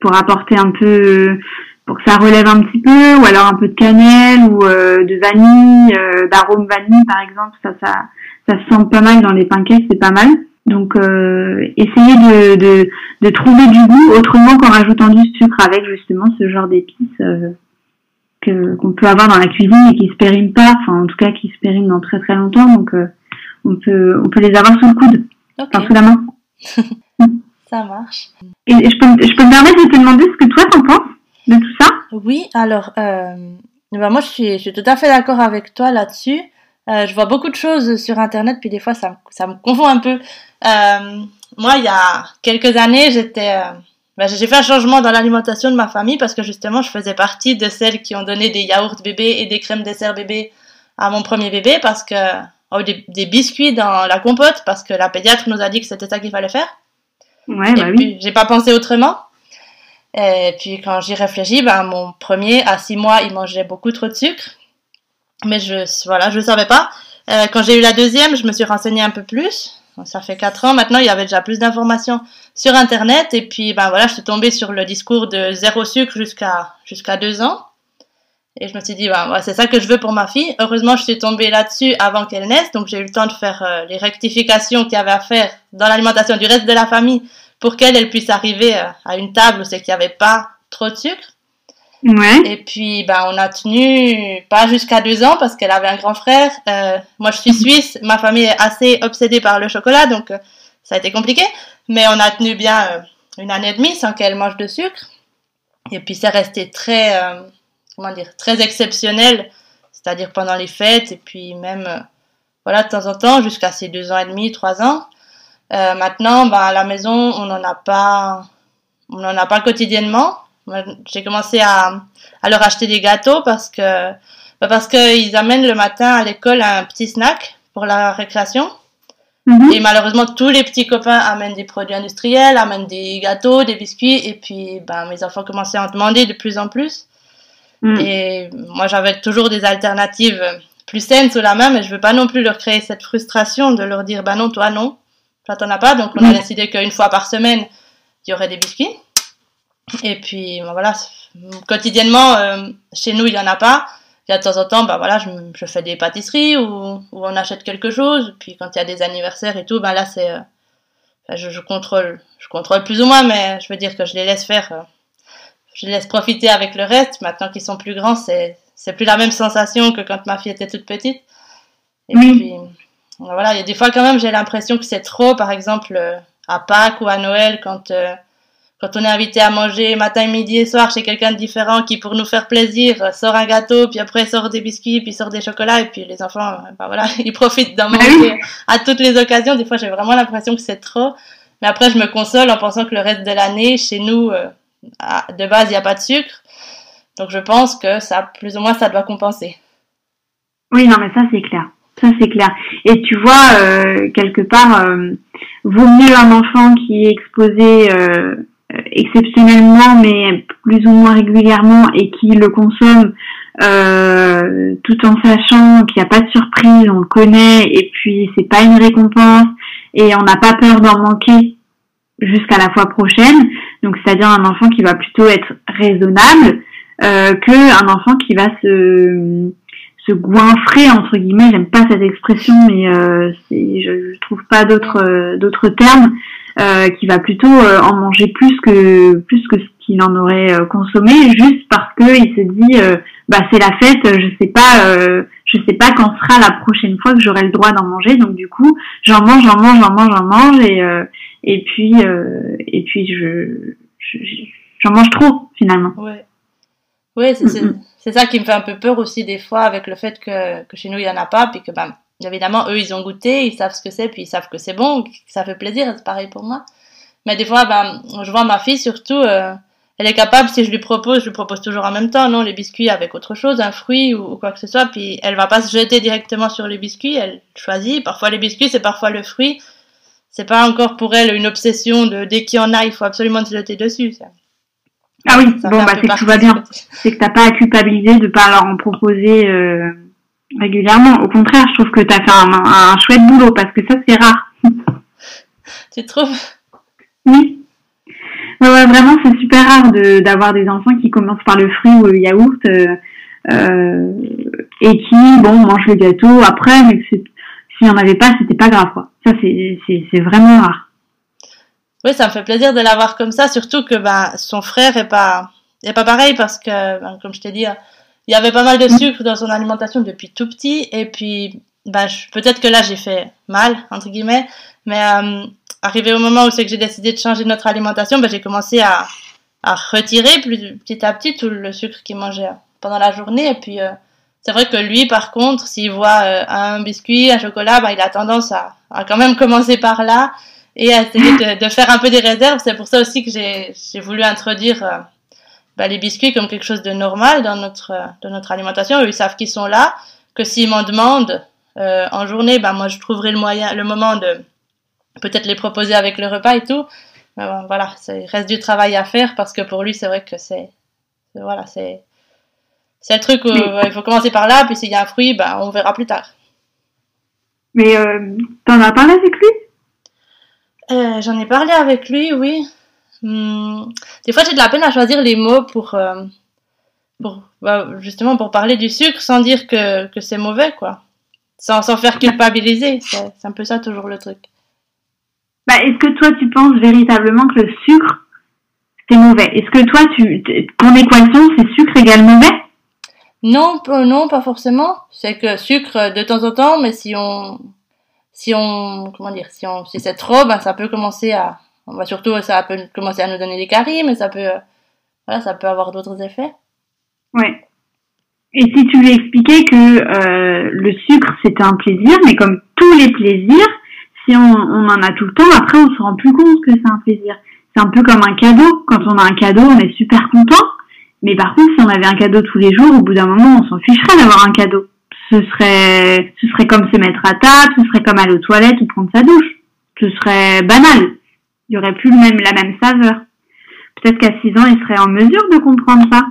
pour apporter un peu, pour que ça relève un petit peu, ou alors un peu de cannelle ou euh, de vanille, euh, d'arôme vanille par exemple. Ça, ça, ça se sent pas mal dans les pancakes, c'est pas mal. Donc euh, essayez de, de, de, trouver du goût autrement qu'en rajoutant du sucre avec justement ce genre d'épices. Euh, que qu'on peut avoir dans la cuisine et qui se périment pas, enfin en tout cas qui se périment dans très très longtemps, donc euh, on peut on peut les avoir sous le coude, enfin sous la main. [LAUGHS] ça marche. Et je peux je peux me permettre de te demander ce que toi t'en penses de tout ça? Oui, alors euh, ben moi je suis je suis tout à fait d'accord avec toi là-dessus. Euh, je vois beaucoup de choses sur internet puis des fois ça ça me confond un peu. Euh, moi il y a quelques années j'étais euh, ben, j'ai fait un changement dans l'alimentation de ma famille parce que justement, je faisais partie de celles qui ont donné des yaourts bébés et des crèmes dessert bébé à mon premier bébé parce que oh, des, des, biscuits dans la compote parce que la pédiatre nous a dit que c'était ça qu'il fallait faire. Ouais, bah et oui. j'ai pas pensé autrement. Et puis quand j'y réfléchis, ben mon premier à six mois, il mangeait beaucoup trop de sucre, mais je voilà, je savais pas. Euh, quand j'ai eu la deuxième, je me suis renseignée un peu plus ça fait quatre ans maintenant, il y avait déjà plus d'informations sur Internet. Et puis, ben voilà, je suis tombée sur le discours de zéro sucre jusqu'à jusqu'à deux ans. Et je me suis dit, voilà, c'est ça que je veux pour ma fille. Heureusement, je suis tombée là-dessus avant qu'elle naisse. Donc, j'ai eu le temps de faire euh, les rectifications qu'il y avait à faire dans l'alimentation du reste de la famille pour qu'elle elle puisse arriver euh, à une table où c'est qu'il n'y avait pas trop de sucre. Ouais. Et puis, ben, on a tenu pas jusqu'à deux ans parce qu'elle avait un grand frère. Euh, moi, je suis [LAUGHS] suisse. Ma famille est assez obsédée par le chocolat, donc ça a été compliqué. Mais on a tenu bien une année et demie sans qu'elle mange de sucre. Et puis, c'est resté très, comment dire, très exceptionnel. C'est-à-dire pendant les fêtes et puis même, euh, voilà, de temps en temps, jusqu'à ses deux ans et demi, trois ans. maintenant, ben, à la maison, on n'en a pas, on n'en a pas quotidiennement. J'ai commencé à, à, leur acheter des gâteaux parce que bah parce qu'ils amènent le matin à l'école un petit snack pour la récréation. -hmm. Et malheureusement, tous les petits copains amènent des produits industriels, amènent des gâteaux, des biscuits. Et puis, ben, mes enfants commençaient à en demander de plus en plus. Mm. Et moi, j'avais toujours des alternatives plus saines sous la main, mais je veux pas non plus leur créer cette frustration de leur dire, bah non, toi non, toi t'en as pas. Donc, on a Mm. décidé qu'une fois par semaine, il y aurait des biscuits. Et puis ben voilà, quotidiennement euh, chez nous il y en a pas. Il y a de temps en temps, ben voilà, je, je fais des pâtisseries ou, ou, on achète quelque chose. Puis quand il y a des anniversaires et tout, ben là c'est, euh, je, je, contrôle, je contrôle plus ou moins, mais je veux dire que je les laisse faire, euh, je les laisse profiter avec le reste. Maintenant qu'ils sont plus grands, c'est c'est plus la même sensation que quand ma fille était toute petite. Et oui. puis voilà, il y a des fois quand même j'ai l'impression que c'est trop, par exemple à Pâques ou à Noël quand quand on est invité à manger matin, midi et soir chez quelqu'un de différent qui, pour nous faire plaisir, sort un gâteau, puis après sort des biscuits, puis sort des chocolats, et puis les enfants, ben voilà, [LAUGHS] ils profitent d'en manger à toutes les occasions. Des fois, j'ai vraiment l'impression que c'est trop. Mais après, je me console en pensant que le reste de l'année, chez nous, euh, de base, il n'y a pas de sucre. Donc, je pense que ça, plus ou moins, ça doit compenser. Oui, non, mais ça, c'est clair. Ça, c'est clair. Et tu vois, euh, quelque part, euh, vaut mieux un enfant qui est exposé euh, exceptionnellement, mais plus ou moins régulièrement, et qui le consomme tout en sachant qu'il n'y a pas de surprise, on le connaît, et puis c'est pas une récompense, et on n'a pas peur d'en manquer jusqu'à la fois prochaine. Donc, c'est-à-dire un enfant qui va plutôt être raisonnable euh, que un enfant qui va se se goinfrer entre guillemets. J'aime pas cette expression, mais euh, je, je trouve pas d'autres euh, d'autres termes. Euh, qui va plutôt euh, en manger plus que plus que ce qu'il en aurait consommé juste parce que il se dit bah c'est la fête je sais pas je sais pas quand sera la prochaine fois que j'aurai le droit d'en manger donc du coup j'en mange j'en mange j'en mange j'en mange et et puis et puis je j'en mange trop finalement ouais ouais c'est mm -hmm. ça qui me fait un peu peur aussi des fois avec le fait que que chez nous il y en a pas puis que ben évidemment, eux, ils ont goûté, ils savent ce que c'est, puis ils savent que c'est bon, que ça fait plaisir, c'est pareil pour moi. Mais des fois, ben, je vois ma fille surtout, euh, elle est capable, si je lui propose, je lui propose toujours en même temps, non, les biscuits avec autre chose, un fruit ou, ou quoi que ce soit, puis elle va pas se jeter directement sur les biscuits, elle choisit. Parfois les biscuits, c'est parfois le fruit. C'est pas encore pour elle une obsession de dès qu'il y en a, il faut absolument se jeter dessus. Ça. Ah oui, ça bon, bah c'est que tout va bien. C'est que t'as pas à culpabiliser de pas leur en proposer. Euh régulièrement. Au contraire, je trouve que tu as fait un, un, chouette boulot parce que ça, c'est rare. [LAUGHS] Tu trouves? Oui. Ouais, ouais, vraiment, c'est super rare d'avoir des enfants qui commencent par le fruit ou le yaourt euh, euh, et qui, bon, mangent le gâteau après, mais s'il n'y en avait pas, c'était pas grave, quoi. Ça, c'est vraiment rare. Oui, ça me fait plaisir de l'avoir comme ça, surtout que ben, son frère est pas, est pas pareil parce que, ben, comme je t'ai dit, il y avait pas mal de sucre dans son alimentation depuis tout petit. Et puis, bah, peut-être que là, j'ai fait mal, entre guillemets. Mais euh, arrivé au moment où c'est que j'ai décidé de changer notre alimentation, bah, j'ai commencé à, à retirer plus, petit à petit tout le sucre qu'il mangeait pendant la journée. Et puis, euh, c'est vrai que lui, par contre, s'il voit euh, un biscuit, un chocolat, bah, il a tendance à, à quand même commencer par là et à essayer de, de faire un peu des réserves. C'est pour ça aussi que j'ai voulu introduire euh, bah, les biscuits comme quelque chose de normal dans notre, dans notre alimentation. Ils savent qu'ils sont là, que s'ils m'en demandent euh, en journée, bah, moi, je trouverai le moyen, le moment de peut-être les proposer avec le repas et tout. Mais voilà, il reste du travail à faire parce que pour lui, c'est vrai que c'est, voilà, c'est, c'est le truc où il faut commencer par là, puis s'il y a un fruit, bah, on verra plus tard. Mais euh, t'en as parlé avec lui? Euh, J'en ai parlé avec lui, oui. Hum, des fois, j'ai de la peine à choisir les mots pour, euh, pour bah, justement pour parler du sucre sans dire que, que c'est mauvais, quoi. Sans, sans faire culpabiliser. C'est un peu ça toujours le truc. Bah, est-ce que toi, tu penses véritablement que le sucre, c'est mauvais? Est-ce que toi, tu, ton équation, c'est sucre égale mauvais? Non, non, pas forcément. C'est que sucre de temps en temps, mais si on, si on, comment dire, si on, si c'est trop, ben ça peut commencer à, on va surtout, ça peut commencer à nous donner des caries, mais ça peut, voilà, ça peut avoir d'autres effets. Ouais. Et si tu lui expliquais que euh, le sucre c'était un plaisir, mais comme tous les plaisirs, si on, on en a tout le temps, après on se rend plus compte que c'est un plaisir. C'est un peu comme un cadeau. Quand on a un cadeau, on est super content. Mais par contre, si on avait un cadeau tous les jours, au bout d'un moment, on s'en ficherait d'avoir un cadeau. Ce serait, ce serait comme se mettre à table, ce serait comme aller aux toilettes ou prendre sa douche. Ce serait banal. Il y aurait plus même, la même saveur. Peut-être qu'à 6 ans, il serait en mesure de comprendre ça.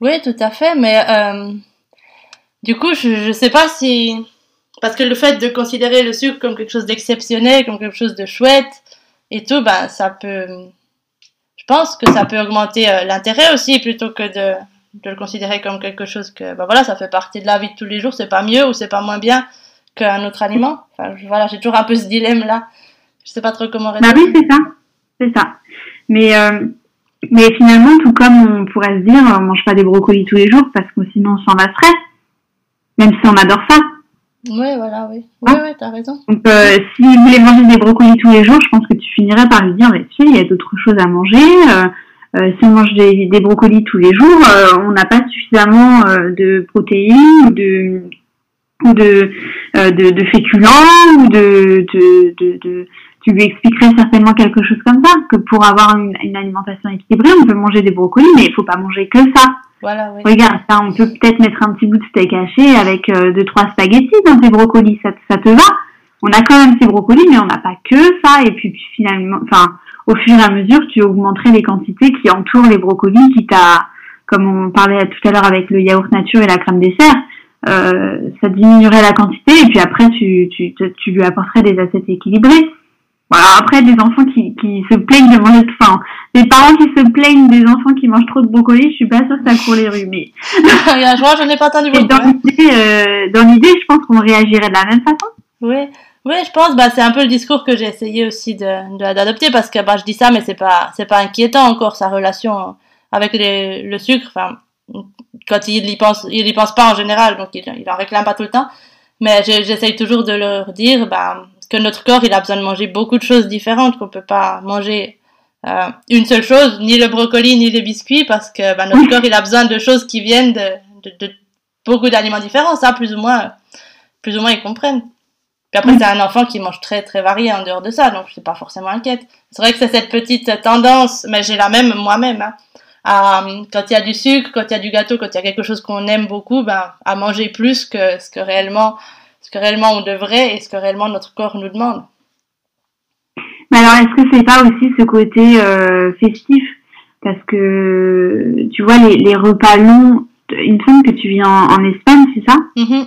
Oui, tout à fait, mais euh, du coup, je ne sais pas si... Parce que le fait de considérer le sucre comme quelque chose d'exceptionnel, comme quelque chose de chouette et tout, ben, ça peut je pense que ça peut augmenter euh, l'intérêt aussi plutôt que de, de, le considérer comme quelque chose que, ben voilà, ça fait partie de la vie de tous les jours, c'est pas mieux ou c'est pas moins bien qu'un autre aliment. Enfin, voilà, j'ai toujours un peu ce dilemme-là. Je sais pas trop comment répondre. Bah oui, c'est ça. C'est ça. Mais, euh, mais finalement, tout comme on pourrait se dire, on mange pas des brocolis tous les jours parce que sinon on s'en lasserait. Même si on adore ça. Oui, voilà, oui. Oui, hein oui, t'as raison. Donc, euh, si vous voulez manger des brocolis tous les jours, je pense que tu finirais par lui dire, mais tu sais, il y a d'autres choses à manger. Euh, euh, si on mange des, des brocolis tous les jours, euh, on n'a pas suffisamment euh, de protéines ou de de, de, de féculents ou de, de, de, de, tu lui expliquerais certainement quelque chose comme ça, que pour avoir une, une alimentation équilibrée, on peut manger des brocolis, mais il faut pas manger que ça. Voilà, oui. Regarde, ça, on peut peut-être mettre un petit bout de steak haché avec euh, deux trois spaghettis dans tes brocolis, ça, ça te va On a quand même ces brocolis, mais on n'a pas que ça. Et puis, puis finalement, enfin, au fur et à mesure, tu augmenterais les quantités qui entourent les brocolis, qui t'a, comme on parlait tout à l'heure avec le yaourt nature et la crème dessert, euh, ça diminuerait la quantité et puis après tu, tu, tu lui apporterais des assiettes équilibrées. Voilà, après, des enfants qui, qui se plaignent de manger de faim. Des parents qui se plaignent des enfants qui mangent trop de brocolis, je suis pas sûre que ça court les rues, mais... [LAUGHS] [LAUGHS] je n'en ai pas entendu beaucoup. Dans l'idée, euh, dans l'idée, je pense qu'on réagirait de la même façon. Oui. Oui, je pense, bah, c'est un peu le discours que j'ai essayé aussi de, d'adopter parce que, bah, je dis ça, mais c'est pas, c'est pas inquiétant encore, sa relation avec les, le sucre. Enfin, quand il y pense, il y pense pas en général, donc il, il en réclame pas tout le temps. Mais j'essaye toujours de leur dire, bah, que notre corps, il a besoin de manger beaucoup de choses différentes, qu'on peut pas manger euh, une seule chose, ni le brocoli, ni les biscuits, parce que bah, notre corps, il a besoin de choses qui viennent de, de, de beaucoup d'aliments différents. Ça, plus ou moins, plus ou moins, ils comprennent. Puis après, c'est un enfant qui mange très, très varié en dehors de ça, donc je suis pas forcément inquiète. C'est vrai que c'est cette petite tendance, mais j'ai la même moi-même, hein, à, quand il y a du sucre, quand il y a du gâteau, quand il y a quelque chose qu'on aime beaucoup, ben, à manger plus que ce que réellement que réellement on devrait et ce que réellement notre corps nous demande. Mais alors, est-ce que c'est pas aussi ce côté euh, festif? Parce que, tu vois, les, les, repas longs, il me semble que tu viens en, Espagne, c'est ça? Mm-hmm.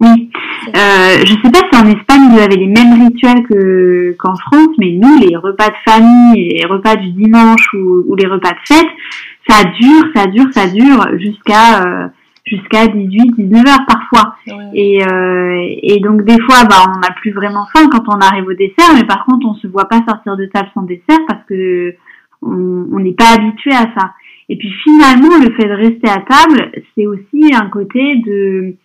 Oui. Euh, je sais pas si en Espagne vous avez les mêmes rituels que qu'en France, mais nous, les repas de famille, les repas du dimanche ou, ou les repas de fête, ça dure, ça dure, ça dure jusqu'à euh, jusqu'à 18, 19 heures parfois. Et, euh, et donc des fois, bah, on n'a plus vraiment faim quand on arrive au dessert, mais par contre, on se voit pas sortir de table sans dessert parce que on n'est pas habitué à ça. Et puis finalement, le fait de rester à table, c'est aussi un côté de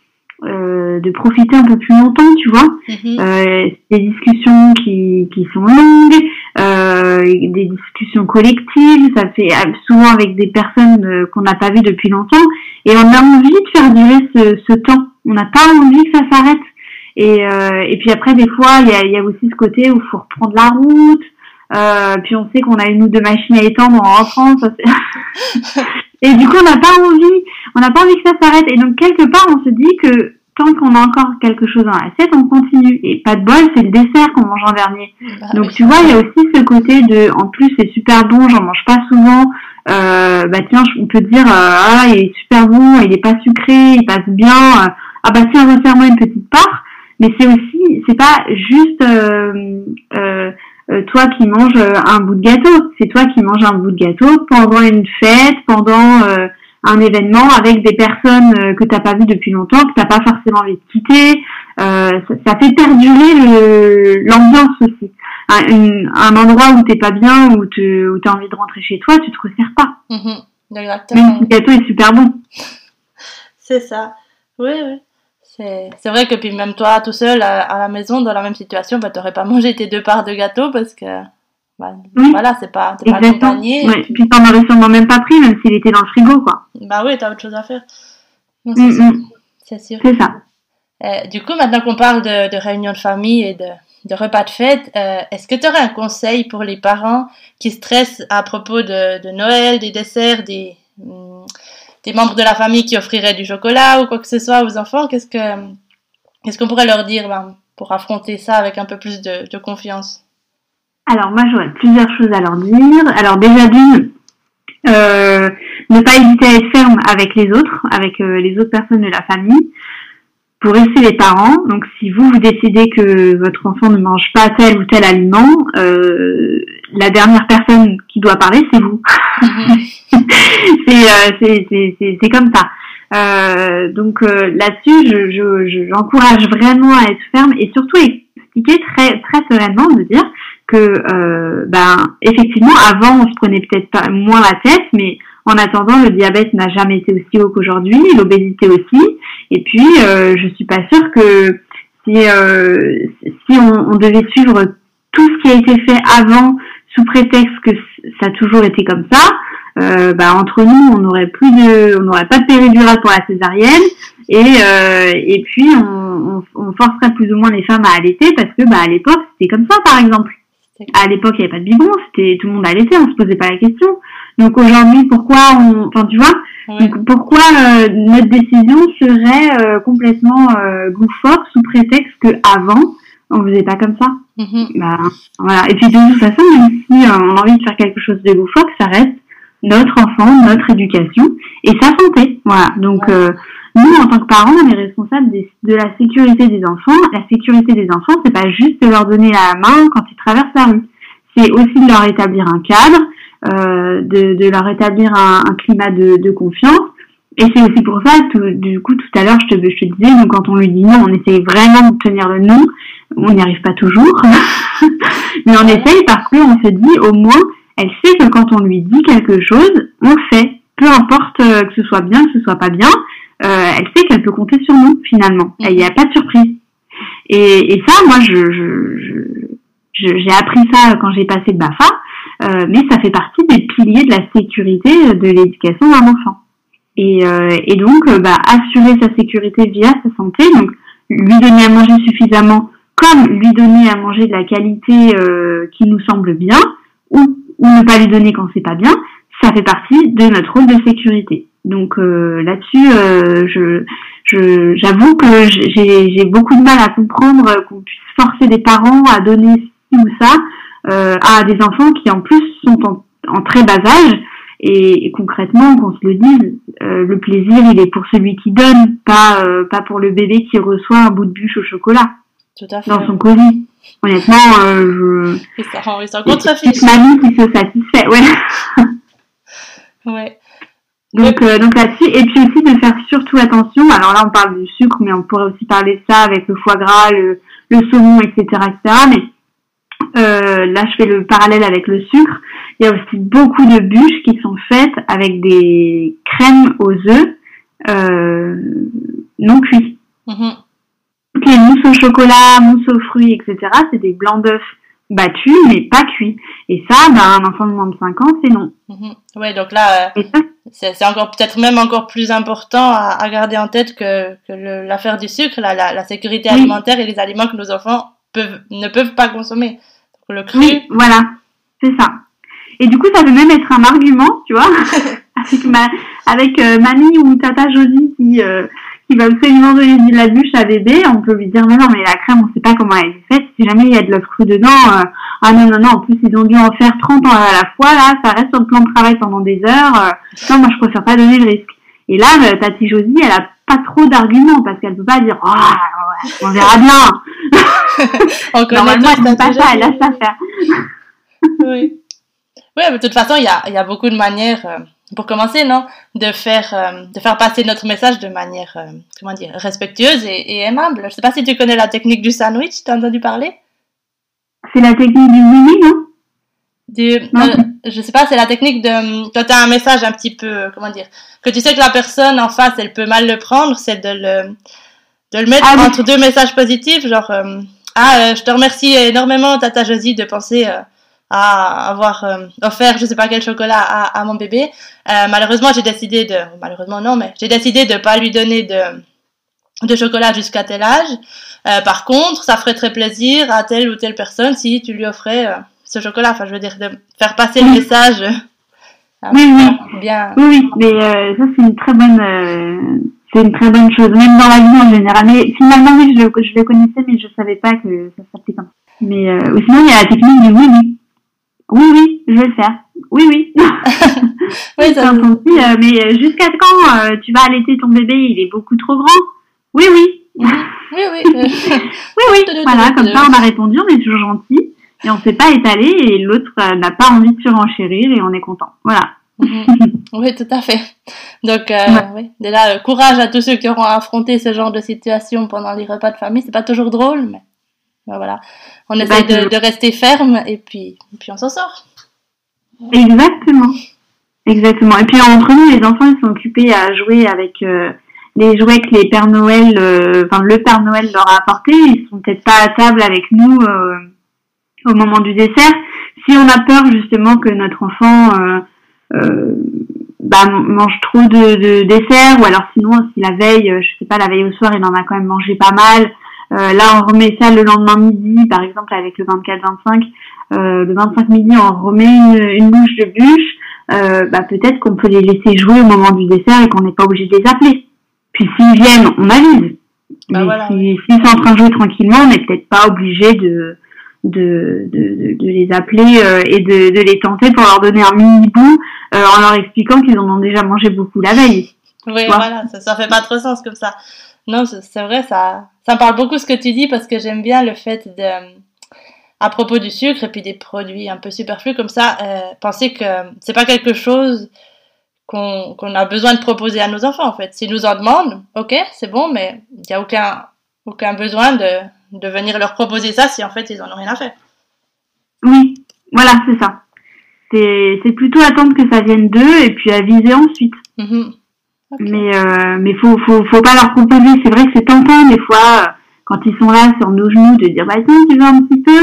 euh, de profiter un peu plus longtemps, tu vois. Mhm. Euh, des discussions qui, qui sont longues, euh, des discussions collectives, ça fait euh, souvent avec des personnes euh, qu'on n'a pas vues depuis longtemps, et on a envie de faire durer ce, ce temps. On n'a pas envie que ça s'arrête. Et, euh, et puis après, des fois, il y a, y a aussi ce côté où il faut reprendre la route. Euh, puis on sait qu'on a une ou deux machines à étendre en rentrant. [LAUGHS] Et du coup, on n'a pas envie, on n'a pas envie que ça s'arrête. Et donc quelque part, on se dit que tant qu'on a encore quelque chose dans l'assiette, on continue. Et pas de bol, c'est le dessert qu'on mange en dernier. Bah Donc oui. tu vois, il y a aussi ce côté de, en plus c'est super bon, j'en mange pas souvent. Euh, bah tiens, on peut dire, euh, ah il est super bon, il est pas sucré, il passe bien. euh, ah bah tiens, resserre-moi une petite part. Mais c'est aussi, c'est pas juste euh, toi qui manges un bout de gâteau, c'est toi qui manges un bout de gâteau pendant une fête, pendant euh, un événement avec des personnes euh, que t'as pas vues depuis longtemps, que t'as pas forcément envie de quitter. Euh, ça, ça fait perdurer l'ambiance aussi. Un, une- un endroit où t'es pas bien, où tu t'as envie de rentrer chez toi, tu te resserres pas. Même si le gâteau est super bon. [LAUGHS] C'est ça. Oui, oui. C'est c'est vrai que puis même toi, tout seul à, à la maison, dans la même situation, bah, t'aurais pas mangé tes deux parts de gâteau parce que bah, Oui. voilà, c'est pas, t'es pas accompagné. Ouais. Puis t'en aurais sûrement même pas pris, même s'il était dans le frigo, quoi. Bah oui, t'as autre chose à faire. Non, Mm, c'est sûr. mm. C'est sûr. C'est ça. Euh, du coup, maintenant qu'on parle de, de réunions de famille et de, de repas de fête, euh, est-ce que tu aurais un conseil pour les parents qui stressent à propos de, de Noël, des desserts, des, hum, des membres de la famille qui offriraient du chocolat ou quoi que ce soit aux enfants? Qu'est-ce que qu'est-ce qu'on pourrait leur dire ben, pour affronter ça avec un peu plus de, de confiance? Alors moi j'aurais plusieurs choses à leur dire. Alors déjà d'une, euh, ne pas hésiter à être ferme avec les autres, avec euh, les autres personnes de la famille, pour rester les parents. Donc si vous vous décidez que votre enfant ne mange pas tel ou tel aliment, euh, la dernière personne qui doit parler c'est vous. [LAUGHS] c'est euh, c'est comme ça. Euh, donc euh, là-dessus, je, je, je- j'encourage vraiment à être ferme et surtout expliquer très très sereinement de dire que euh, ben effectivement avant on se prenait peut-être pas moins la tête, mais en attendant le diabète n'a jamais été aussi haut qu'aujourd'hui, l'obésité aussi, et puis euh, je suis pas sûre que si euh, si on, on devait suivre tout ce qui a été fait avant sous prétexte que ça a toujours été comme ça, euh, bah, entre nous, on n'aurait plus de, on n'aurait pas de péridurale pour la césarienne, et euh, et puis on, on, on forcerait plus ou moins les femmes à allaiter parce que bah à l'époque c'était comme ça par exemple. À l'époque il n'y avait pas de biberon, c'était tout le monde allaitait, on se posait pas la question. Donc aujourd'hui pourquoi on, enfin tu vois, donc pourquoi euh, notre décision serait euh, complètement euh, sous prétexte que avant on faisait pas comme ça? Mhm. Bah, voilà. Et puis de toute façon, même si euh, on a envie de faire quelque chose de loufoque, ça reste notre enfant, notre éducation et sa santé. Voilà. Donc Ouais. Nous, en tant que parents, on est responsable de la sécurité des enfants. La sécurité des enfants, c'est pas juste de leur donner la main quand ils traversent la rue. C'est aussi de leur établir un cadre, euh, de, leur établir un, climat de, confiance. Et c'est aussi pour ça, tout, du coup, tout à l'heure, je te, disais, quand on lui dit non, on essaye vraiment de tenir le non. On n'y arrive pas toujours. [LAUGHS] Mais on essaye parce qu'on se dit, au moins, elle sait que quand on lui dit quelque chose, on fait. Peu importe euh, que ce soit bien, que ce soit pas bien, elle sait qu'elle peut compter sur nous, finalement. Et Il n'y a pas de surprise. Et, et ça, moi, je, je, je- je- j'ai appris ça quand j'ai passé le BAFA, euh, mais ça fait partie des piliers de la sécurité de l'éducation d'un enfant. Et, euh, et donc, euh, bah, assurer sa sécurité via sa santé, donc lui donner à manger suffisamment, comme lui donner à manger de la qualité euh, qui nous semble bien, ou, ou ne pas lui donner quand c'est pas bien, ça fait partie de notre rôle de sécurité. Donc euh, là-dessus, euh, je, je, j'avoue que j'ai, j'ai beaucoup de mal à comprendre qu'on puisse forcer des parents à donner ci ou ça euh, à des enfants qui en plus sont en, en très bas âge. Et, et concrètement, qu'on se le dise, euh, le plaisir, il est pour celui qui donne, pas euh, pas pour le bébé qui reçoit un bout de bûche au chocolat Tout à fait. dans son colis. Honnêtement, euh, je... Ça c'est toute mamie qui se satisfait. Ouais. [LAUGHS] Ouais. Donc, euh, donc là-dessus, et puis aussi de faire surtout attention. Alors là, on parle du sucre, mais on pourrait aussi parler de ça avec le foie gras, le, le saumon, etc., etc. Mais euh, là je fais le parallèle avec le sucre, il y a aussi beaucoup de bûches qui sont faites avec des crèmes aux œufs euh, non cuits. Mhm. Toutes les mousses au chocolat, mousses aux fruits, etc., c'est des blancs d'œufs battus mais pas cuits. Et ça, ben, un enfant de moins de 5 ans, c'est non. Mhm. Ouais, donc là, euh, c'est encore peut-être même encore plus important à, à garder en tête que, que l'affaire du sucre, la, la, la sécurité Oui. alimentaire et les aliments que nos enfants peuvent, ne peuvent pas consommer. Donc, le cru, Oui, voilà, c'est ça. Et du coup, ça peut même être un argument, tu vois, [LAUGHS] avec ma, avec euh, mamie ou tata Josie qui, euh, qui va absolument donner de la bûche à bébé, on peut lui dire mais non, mais la crème, on sait pas comment elle est faite. Si jamais il y a de l'œuf cru dedans, euh, ah non non non, en plus ils ont dû en faire 30 ans à la fois là, ça reste sur le plan de travail pendant des heures. euh, non, moi je préfère pas donner le risque. Et là, euh, tati Josie, elle a pas trop d'arguments parce qu'elle peut pas dire ouais, on verra bien. [LAUGHS] Normalement, elle ta pas ça, elle laisse ça faire. Oui. Oui, mais de toute façon, il y a, y a beaucoup de manières, pour commencer, non, de faire, euh, de faire passer notre message de manière, euh, comment dire, respectueuse et, et aimable. Je sais pas si tu connais la technique du sandwich, t'as entendu parler? C'est la technique du oui non? Du, Non. euh, Je sais pas, c'est la technique de, quand t'as un message un petit peu, euh, comment dire, que tu sais que la personne en face, elle peut mal le prendre, c'est de le, de le mettre Ah oui. entre deux messages positifs, genre, euh, ah, euh, je te remercie énormément, Tata Josie, de penser euh, à avoir euh, offert, je sais pas quel chocolat à, à mon bébé. Euh, malheureusement, j'ai décidé de, malheureusement non, mais j'ai décidé de pas lui donner de, de chocolat jusqu'à tel âge. Euh, par contre, ça ferait très plaisir à telle ou telle personne si tu lui offrais euh, ce chocolat. Enfin, je veux dire, de faire passer le message. [LAUGHS] Oui, oui. Bien. Oui, oui, mais euh, ça c'est une très bonne, euh, c'est une très bonne chose, même dans la vie en général. Mais finalement, oui, je, le- je le connaissais, mais je savais pas que ça comme ça. Mais euh, sinon, il y a la technique du oui, oui. Oui, oui, je vais le faire. Oui, oui. [LAUGHS] Oui, ça, ton petit, euh, mais euh, jusqu'à quand euh, tu vas allaiter ton bébé? Il est beaucoup trop grand. Oui, oui. oui, oui. Oui, [LAUGHS] [LAUGHS] oui. Voilà, comme ça, on a répondu, on est toujours gentil. Et on s'est pas étalé et l'autre euh, n'a pas envie de surenchérir et on est content. Voilà. Mhm. Oui, tout à fait. Donc, euh, Ouais. oui. Déjà, euh, courage à tous ceux qui auront affronté ce genre de situation pendant les repas de famille. C'est pas toujours drôle, mais voilà. On essaie pas de, rester ferme et puis, et puis on s'en sort. Exactement. Exactement. Et puis entre nous, les enfants, ils sont occupés à jouer avec euh, les jouets que les Pères Noël, euh, enfin le Père Noël leur a apporté. Ils sont peut-être pas à table avec nous euh, au moment du dessert. Si on a peur justement que notre enfant bah, mange trop de, de dessert, ou alors sinon si la veille, je sais pas, la veille au soir, il en a quand même mangé pas mal. Euh, là, on remet ça le lendemain midi, par exemple avec le 24-25. Euh, le 25 midi, on remet une, une bouche de bûche. Euh, bah, peut-être qu'on peut les laisser jouer au moment du dessert et qu'on n'est pas obligé de les appeler. Puis s'ils viennent, on avise. Bah Mais voilà, si- s'ils sont en train de jouer tranquillement, on n'est peut-être pas obligé de, de, de, de- de les appeler euh, et de, de les tenter pour leur donner un mini bout euh, en leur expliquant qu'ils en ont déjà mangé beaucoup la veille. Oui, voilà, ça, ça fait pas trop sens comme ça. Non, c'est vrai, ça, ça me parle beaucoup ce que tu dis parce que j'aime bien le fait de, à propos du sucre et puis des produits un peu superflus comme ça, euh, penser que c'est pas quelque chose qu'on a besoin de proposer à nos enfants en fait. S'ils nous en demandent, ok, c'est bon, mais il n'y a aucun, aucun besoin de, de venir leur proposer ça si en fait ils en ont rien à faire. Oui, voilà, c'est ça. C'est plutôt attendre que ça vienne d'eux et puis aviser ensuite. Mhm. Mais euh, mais faut faut faut pas leur proposer. C'est vrai que c'est tentant des fois quand ils sont là sur nos genoux de dire bah tiens tu veux un petit peu?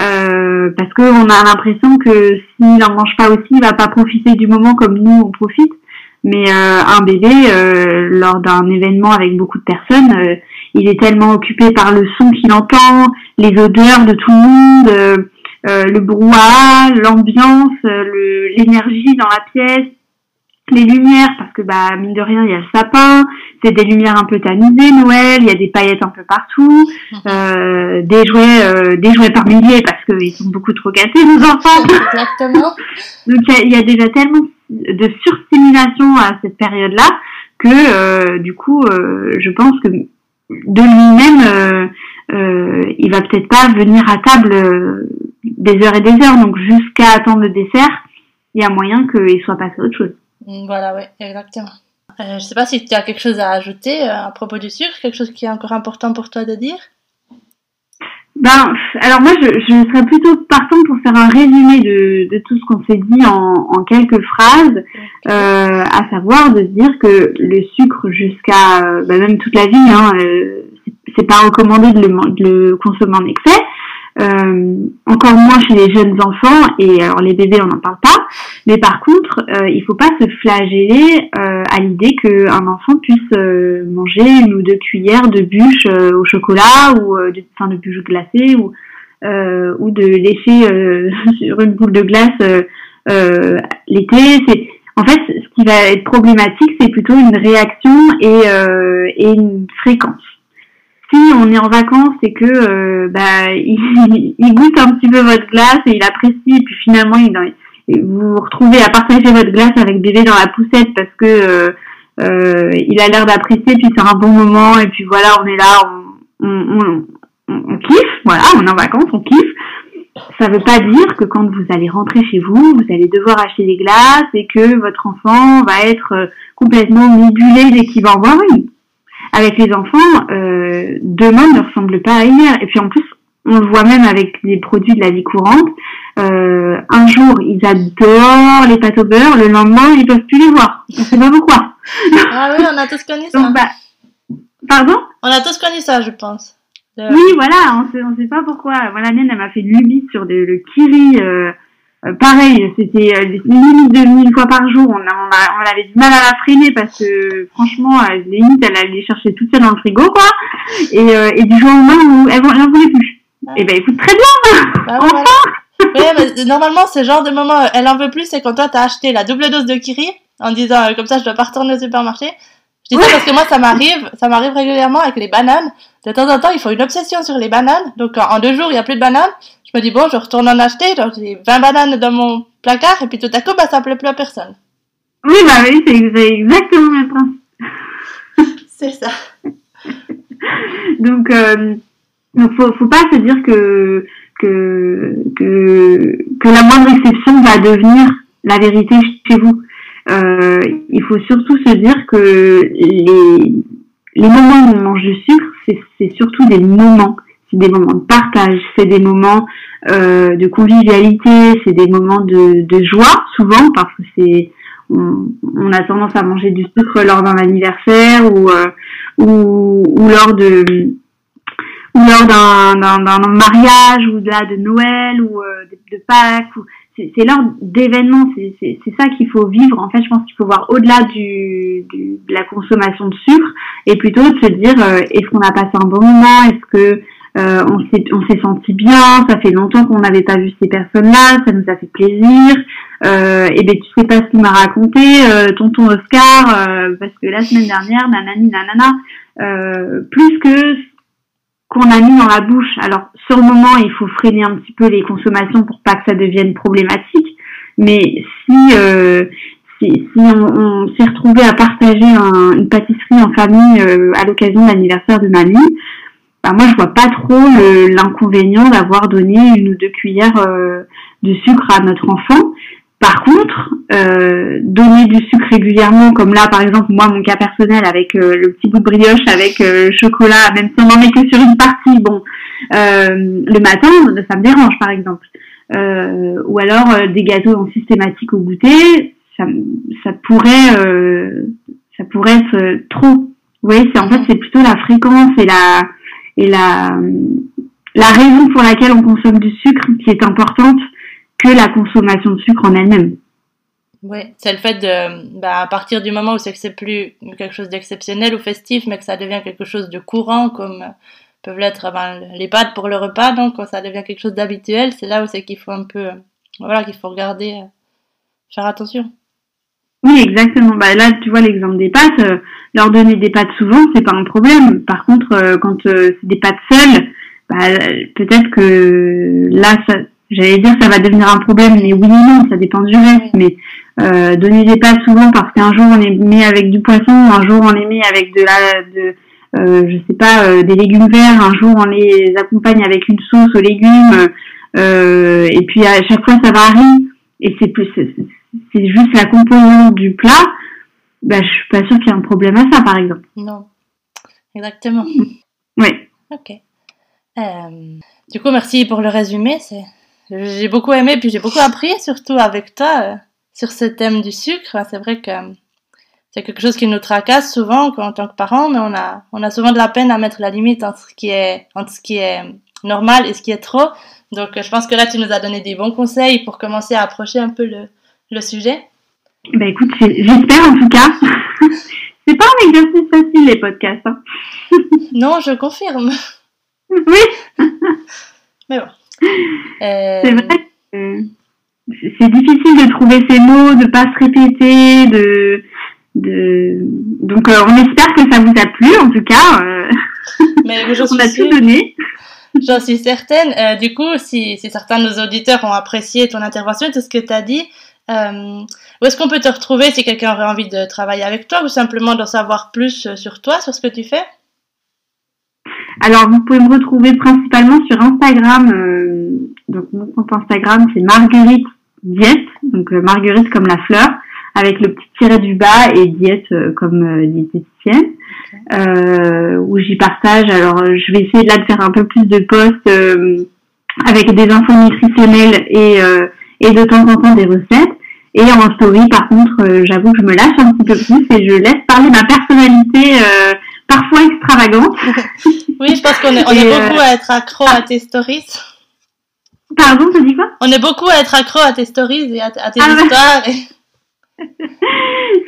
Euh, parce que on a l'impression que s'il en mange pas aussi il va pas profiter du moment comme nous on profite. Mais euh, un bébé euh, lors d'un événement avec beaucoup de personnes, euh, il est tellement occupé par le son qu'il entend, les odeurs de tout le monde, euh, le brouhaha, l'ambiance, l'énergie dans la pièce, les lumières, parce que bah mine de rien il y a le sapin, c'est des lumières un peu tamisées Noël, il y a des paillettes un peu partout, euh, des jouets, euh, des jouets par milliers parce qu'ils sont beaucoup trop gâtés nos enfants. Exactement. [LAUGHS] Donc il y a, il y a déjà tellement de surstimulation à cette période-là que euh, du coup euh, je pense que de lui-même euh, euh, il va peut-être pas venir à table euh, des heures et des heures donc jusqu'à attendre le dessert il y a moyen qu'il soit passé à autre chose. Mm, Voilà, oui, exactement. Euh, je sais pas si tu as quelque chose à ajouter euh, à propos du sucre, quelque chose qui est encore important pour toi de dire? Ben, alors moi, je, je serais plutôt partant pour faire un résumé de, de tout ce qu'on s'est dit en, en quelques phrases, euh, à savoir de se dire que le sucre jusqu'à ben, même toute la vie, hein, euh, c'est pas recommandé de le, de le consommer en excès. Euh, encore moins chez les jeunes enfants et alors les bébés on n'en parle pas mais par contre euh, il faut pas se flageller euh, à l'idée qu'un enfant puisse euh, manger une ou deux cuillères de bûche au chocolat ou de, enfin de bûche glacée ou ou de lécher [LAUGHS] sur une boule de glace l'été. C'est en fait ce qui va être problématique c'est plutôt une réaction et, et une fréquence si on est en vacances et que euh, bah, [LAUGHS] il, il, goûte un petit peu votre glace et il apprécie et puis finalement il, vous vous retrouvez à partager votre glace avec bébé dans la poussette parce que euh, euh, il a l'air d'apprécier puis c'est un bon moment et puis voilà on est là on, on, on, kiffe voilà on est en vacances on kiffe. Ça veut pas dire que quand vous allez rentrer chez vous vous allez devoir acheter des glaces et que votre enfant va être euh, complètement nébulé dès qu'il va en voir une avec les enfants, euh, demain ne ressemble pas à hier. Et puis en plus, on le voit même avec les produits de la vie courante. Euh, un jour, ils adorent les pâtes au beurre, le lendemain, ils peuvent plus les voir. On sait pas pourquoi. [LAUGHS] Ah oui, on a tous connu ça. bah, pardon? On a tous connu ça, je pense. Oui, voilà, on sait, on sait pas pourquoi. Voilà, mienne, elle m'a fait une lubie sur le kiri. Euh, euh, pareil, c'était euh, limite de mille fois par jour. On, a, on, avait du mal à la freiner parce que franchement, euh, limite, elle allait chercher toute seule dans le frigo, quoi. Et, euh, et du jour au lendemain, elle n'en voulait plus. Et eh ben écoute, très bien. Bah, [LAUGHS] enfin. mais normalement, ce genre de moment, elle en veut plus, c'est quand toi t'as acheté la double dose de Kiri en disant comme ça, je dois pas retourner au supermarché. Je dis ça parce que moi, ça m'arrive, ça m'arrive régulièrement avec les bananes. De temps en temps, il faut une obsession sur les bananes. Donc, en deux jours, il y a plus de bananes. Je me dis, bon, je retourne en acheter. Donc, j'ai 20 bananes dans mon placard. Et puis, tout à coup, bah, ça plaît plus à personne. Oui, bah oui, c'est exactement le principe. [LAUGHS] c'est ça. [LAUGHS] donc, euh, donc faut, faut pas se dire que, que, que, que la moindre exception va devenir la vérité chez vous. Euh, il faut surtout se dire que les, les moments où on mange du sucre, c'est surtout des moments. C'est des moments de partage, c'est des moments euh, de convivialité, c'est des moments de, de, joie souvent parce que c'est on, on, a tendance à manger du sucre lors d'un anniversaire ou, euh, ou, ou lors de ou lors d'un mariage ou de, de Noël ou euh, de, Pâques ou c'est l'heure d'événements, c'est ça qu'il faut vivre. En fait, je pense qu'il faut voir au-delà du, du, de la consommation de sucre et plutôt de se dire euh, est-ce qu'on a passé un bon moment, est-ce que euh, on s'est senti bien, ça fait longtemps qu'on n'avait pas vu ces personnes-là, ça nous a fait plaisir. Euh, et ben tu sais pas ce qu'il m'a raconté, euh, tonton Oscar, euh, parce que la semaine dernière, nanani nanana, plus que qu'on a mis dans la bouche. Alors sur le moment, il faut freiner un petit peu les consommations pour pas que ça devienne problématique. Mais si si, si, on, s'est retrouvé à partager un, une pâtisserie en famille à l'occasion de l'anniversaire de mamie, moi je vois pas trop l'inconvénient d'avoir donné une ou deux cuillères euh, de sucre à notre enfant. Par contre, euh, donner du sucre régulièrement, comme là par exemple moi mon cas personnel avec euh, le petit bout de brioche avec euh, chocolat, même si on en met que sur une partie, bon, le matin ça me dérange par exemple. ou alors des gâteaux en systématique au goûter, ça, ça pourrait ça pourrait être trop. Voyez, c'est en fait c'est plutôt la fréquence et la et la la raison pour laquelle on consomme du sucre qui est importante que la consommation de sucre en elle-même. Oui, c'est le fait de, bah, à partir du moment où c'est que c'est plus quelque chose d'exceptionnel ou festif, mais que ça devient quelque chose de courant, comme peuvent l'être ben, les pâtes pour le repas, donc quand ça devient quelque chose d'habituel, c'est là où c'est qu'il faut un peu, voilà, qu'il faut regarder, euh, faire attention. Oui, exactement. Bah là, tu vois l'exemple des pâtes. Euh, leur donner des pâtes souvent, c'est pas un problème. Par contre, euh, quand c'est des pâtes seules, bah, peut-être que là, ça, J'allais dire ça va devenir un problème, mais oui ou non, ça dépend du reste. Mais euh, donner des pâtes souvent parce qu'un jour on les met avec du poisson, un jour on les met avec de la, de, euh, je sais pas, euh, des légumes verts, un jour on les accompagne avec une sauce aux légumes, euh, et puis à chaque fois ça varie. Et c'est plus, c'est juste la composante du plat. Bah, je suis pas sûre qu'il y ait un problème à ça, par exemple. Non, exactement. [LAUGHS] Oui. Ok. Euh, du coup, merci pour le résumé. C'est, j'ai beaucoup aimé, puis j'ai beaucoup appris, surtout avec toi, euh, sur ce thème du sucre. C'est vrai que c'est quelque chose qui nous tracasse souvent en tant que parents, mais on a, on a souvent de la peine à mettre la limite entre ce qui est, entre ce qui est normal et ce qui est trop. Donc, je pense que là, tu nous as donné des bons conseils pour commencer à approcher un peu le, le sujet? Ben écoute, j'espère en tout cas. [LAUGHS] c'est pas un exercice facile les podcasts. Hein. [LAUGHS] non, je confirme. Oui. [LAUGHS] Mais bon. Euh... C'est vrai que c'est difficile de trouver ces mots, de pas se répéter, de, de... donc euh, on espère que ça vous a plu en tout cas. Euh... Mais on a tout donné. J'en suis certaine. Euh, du coup, si, si, certains de nos auditeurs ont apprécié ton intervention, tout ce que tu as dit, euh, où est-ce qu'on peut te retrouver si quelqu'un aurait envie de travailler avec toi ou simplement d'en savoir plus euh, sur toi, sur ce que tu fais? Alors, vous pouvez me retrouver principalement sur Instagram. Euh, donc, mon compte Instagram, c'est Marguerite Diète. Donc, euh, Marguerite comme la fleur, avec le petit tiret du bas et Diète euh, comme diététicienne. où j'y partage. Alors, je vais essayer là de faire un peu plus de posts avec des infos nutritionnelles et, et de temps en temps des recettes. Et en story, par contre, euh, j'avoue que je me lâche un petit peu plus et je laisse parler ma personnalité euh, parfois extravagante. [LAUGHS] oui, je pense qu'on est, on est beaucoup à être accro à tes stories. Pardon, tu dis quoi? On est beaucoup à être accro à tes stories et à, tes ah histoires. [LAUGHS]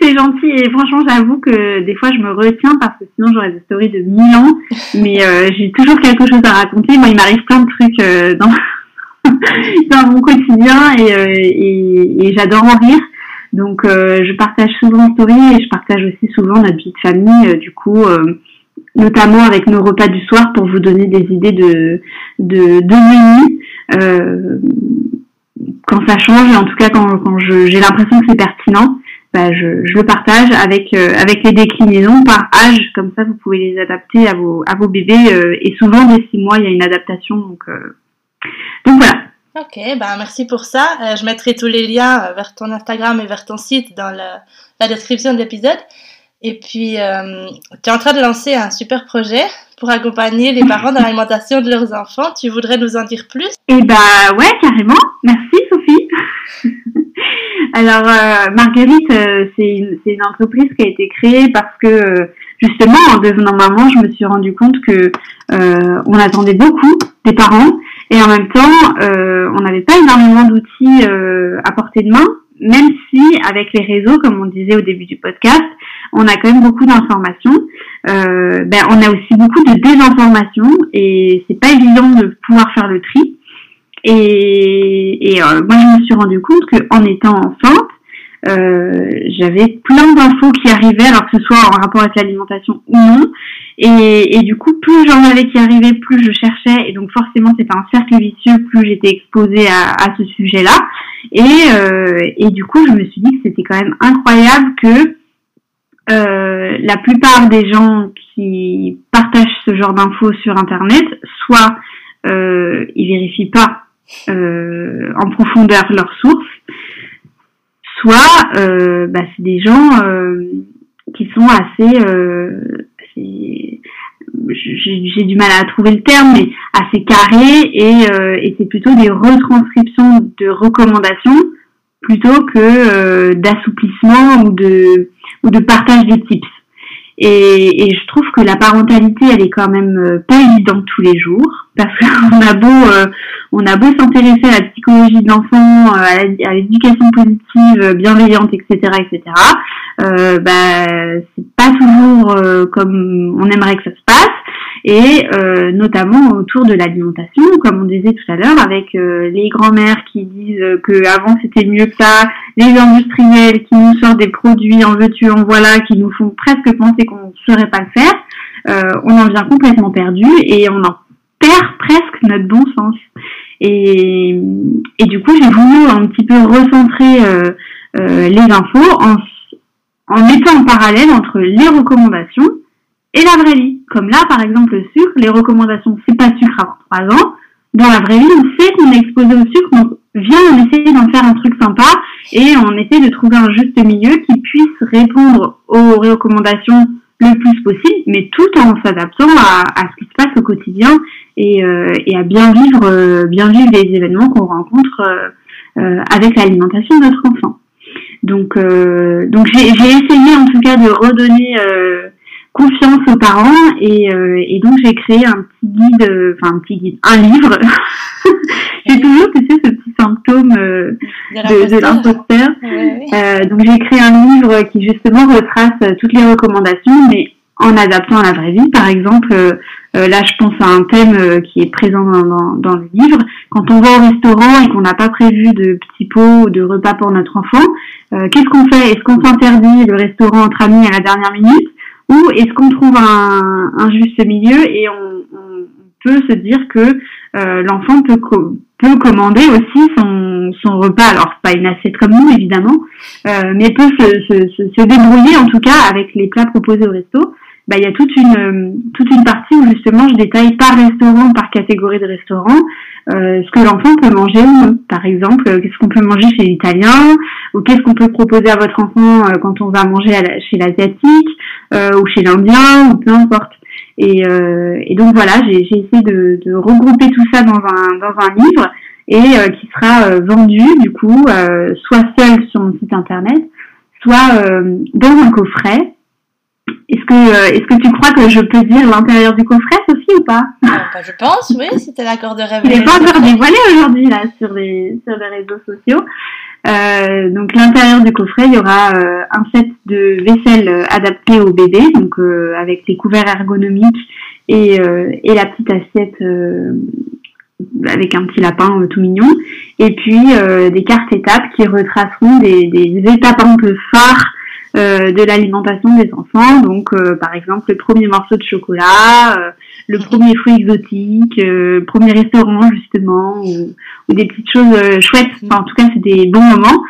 C'est gentil et franchement j'avoue que des fois je me retiens parce que sinon j'aurais des stories de mille ans mais euh, j'ai toujours quelque chose à raconter. Moi il m'arrive plein de trucs euh, dans [LAUGHS] dans mon quotidien et, euh, et, et j'adore en rire. Donc euh, je partage souvent story et je partage aussi souvent notre vie de famille, euh, du coup, notamment avec nos repas du soir pour vous donner des idées de de, de menus quand ça change et en tout cas quand, quand j'ai l'impression que c'est pertinent. Bah, je, je, le partage avec avec les déclinaisons par âge comme ça vous pouvez les adapter à vos à vos bébés et souvent dès six mois il y a une adaptation donc donc voilà. Ok, ben merci pour ça. Euh, je mettrai tous les liens euh, vers ton Instagram et vers ton site dans la description de l'épisode. Et puis, euh, tu es en train de lancer un super projet pour accompagner les parents dans l'alimentation de leurs enfants. Tu voudrais nous en dire plus? Eh ben ouais, carrément. Merci Sophie. [LAUGHS] Alors, Marguerite, c'est une, une, entreprise qui a été créée parce que justement, en devenant maman, je me suis rendu compte que on attendait beaucoup des parents et en même temps, euh, on n'avait pas énormément d'outils euh, à portée de main, même si avec les réseaux, comme on disait au début du podcast, on a quand même beaucoup d'informations. Euh, ben, on a aussi beaucoup de désinformation et c'est pas évident de pouvoir faire le tri. Et, et euh, moi, je me suis rendu compte qu'en étant enceinte, euh, j'avais plein d'infos qui arrivaient, alors que ce soit en rapport avec l'alimentation ou non. Et, et, du coup, plus j'en avais qui arrivaient, plus je cherchais, et donc forcément c'était un cercle vicieux, plus j'étais exposée à, à ce sujet-là. Et, euh, et du coup, je me suis dit que c'était quand même incroyable que euh, la plupart des gens qui partagent ce genre d'infos sur Internet, soit euh, ils vérifient pas euh, en profondeur leurs sources, soit euh, bah, c'est des gens euh, qui sont assez, euh, j'ai du mal à trouver le terme, mais assez carrés et, et c'est plutôt des retranscriptions de recommandations plutôt que d'assouplissement ou de ou de partage de tips. Et, et, je trouve que la parentalité, elle est quand même pas évidente tous les jours parce qu'on [LAUGHS] a beau on a beau s'intéresser à la psychologie de l'enfant, euh, à l'éducation positive, bienveillante, etc., etc. Euh, bah, c'est pas toujours euh, comme on aimerait que ça se passe, et euh, notamment autour de l'alimentation, comme on disait tout à l'heure, avec les grands-mères qui disent que avant c'était mieux que ça, les industriels qui nous sortent des produits en veux-tu, en voilà, qui nous font presque penser qu'on ne saurait pas le faire. on en vient complètement perdu et on en perd presque notre bon sens. Et, et du coup, j'ai voulu un petit peu recentrer euh, euh, les infos en, en mettant en parallèle entre les recommandations et la vraie vie. Comme là, par exemple, le sucre, les recommandations, c'est pas sucre avant 3 ans. Dans la vraie vie, on sait qu'on est exposé au sucre, donc viens, on essaie d'en faire un truc sympa et on essaie de trouver un juste milieu qui puisse répondre aux recommandations le plus possible, mais tout en s'adaptant à, à, ce qui se passe au quotidien et, euh, et à bien vivre, euh, bien vivre les événements qu'on rencontre euh, avec l'alimentation de notre enfant. Donc, donc j'ai essayé en tout cas de redonner confiance aux parents et, et donc j'ai créé un petit guide, enfin un petit guide, un livre. [LAUGHS] j'ai toujours, tu sais, ce petit symptôme de, de l'imposteur. Euh, donc j'ai créé un livre qui justement retrace toutes les recommandations, mais en adaptant à la vraie vie. Par exemple, euh, euh, là je pense à un thème qui est présent dans, dans, le livre. Quand on va au restaurant et qu'on n'a pas prévu de petits pots ou de repas pour notre enfant, qu'est-ce qu'on fait? Est-ce qu'on s'interdit le restaurant entre amis à la dernière minute? Ou est-ce qu'on trouve un, un, juste milieu et on, on peut se dire que l'enfant peut peut commander aussi son, son repas. Alors, pas une assiette comme nous, évidemment, euh, mais peut se, se, se, débrouiller, en tout cas, avec les plats proposés au resto. Bah, il y a toute une, toute une partie où, justement, je détaille par restaurant, par catégorie de restaurant, euh, ce que l'enfant peut manger Par exemple, euh, qu'est-ce qu'on peut manger chez l'italien, ou qu'est-ce qu'on peut proposer à votre enfant euh, quand on va manger chez l'asiatique, euh, ou chez l'indien, ou peu importe. Et, euh, et donc voilà, j'ai essayé de, de, regrouper tout ça dans un, dans un livre et euh, qui sera euh, vendu du coup soit seul sur mon site internet, soit dans un coffret. Est-ce que, est-ce que tu crois que je peux dire l'intérieur du coffret, Sophie, ou pas? Bah, Je pense, oui, si tu l'accord de révéler. [LAUGHS] Il n'est pas encore dévoilé aujourd'hui là sur les, sur les réseaux sociaux. Euh, donc l'intérieur du coffret, il y aura euh, un set de vaisselle euh, adapté au bébé, donc avec les couverts ergonomiques et, et la petite assiette avec un petit lapin tout mignon, et puis des cartes étapes qui retraceront des, des étapes un peu phares euh, de l'alimentation des enfants. Donc, euh, par exemple, le premier morceau de chocolat, euh, le premier fruit exotique, le premier restaurant justement, ou, des petites choses chouettes. En tout cas, c'est des bons moments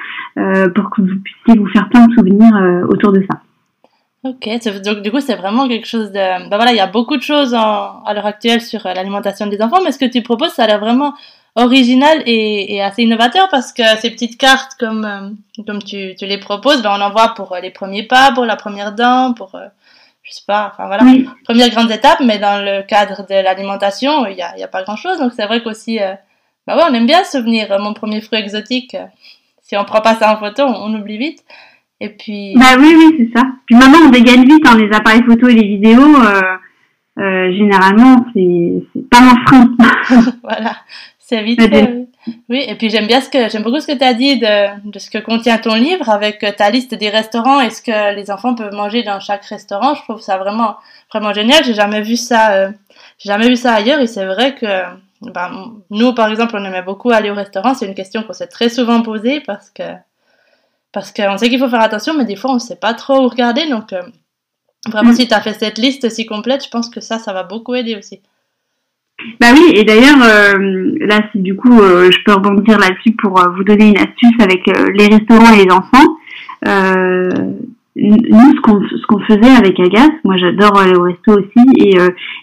pour que vous puissiez vous faire plein de souvenirs autour de ça. Ok, donc du coup c'est vraiment quelque chose de... Ben voilà, il y a beaucoup de choses à l'heure actuelle sur l'alimentation des enfants, mais ce que tu proposes, ça a l'air vraiment original et, et, assez innovateur parce que ces petites cartes comme euh, comme tu, tu les proposes, ben on en voit pour euh, les premiers pas, pour la première dent, pour euh, je sais pas, enfin voilà, première grande étape, mais dans le cadre de l'alimentation, il y a, y a pas grand chose. Donc c'est vrai qu'aussi, bah ouais, on aime bien se souvenir. Mon premier fruit exotique, si on prend pas ça en photo, on, oublie vite. Et puis. Bah oui, oui, c'est ça. Puis maintenant on dégaine vite hein, les appareils photo et les vidéos. généralement, c'est pas un frein. [LAUGHS] [LAUGHS] voilà. C'est vite Oui, et puis j'aime bien ce que j'aime beaucoup ce que tu as dit de, de, ce que contient ton livre avec euh, ta liste des restaurants et ce que les enfants peuvent manger dans chaque restaurant. Je trouve ça vraiment vraiment génial. J'ai jamais vu ça euh, j'ai jamais vu ça ailleurs et c'est vrai que ben, nous par exemple on aimait beaucoup aller au restaurant. C'est une question qu'on s'est très souvent posée parce que parce qu'on sait qu'il faut faire attention, mais des fois on sait pas trop où regarder. Donc euh, vraiment mm. si tu as fait cette liste si complète, je pense que ça ça va beaucoup aider aussi. Bah oui, et d'ailleurs, euh, là, si du coup, euh, je peux rebondir là-dessus pour euh, vous donner une astuce avec les restaurants et les enfants. nous, ce qu'on ce qu'on faisait avec Agathe, moi j'adore aller au resto aussi, et,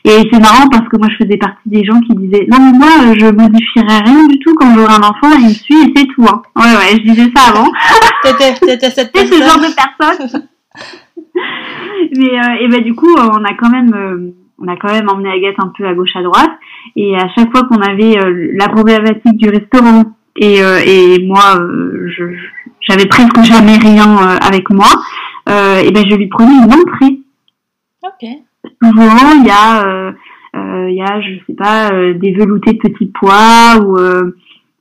et c'est marrant parce que moi je faisais partie des gens qui disaient non mais moi je modifierai rien du tout quand j'aurai un enfant, il me suit et c'est tout. Hein. Ouais ouais, je disais ça avant. [LAUGHS] T'étais cette [LAUGHS] personne. ce genre de personne. [LAUGHS] mais et ben du coup, on a quand même on a quand même emmené Agathe un peu à gauche à droite. Et à chaque fois qu'on avait euh, la problématique du restaurant et, euh, et moi euh, je j'avais presque jamais rien avec moi et ben je lui prenais une entrée. Ok. Souvent il y a il y a je sais pas des veloutés de petits pois ou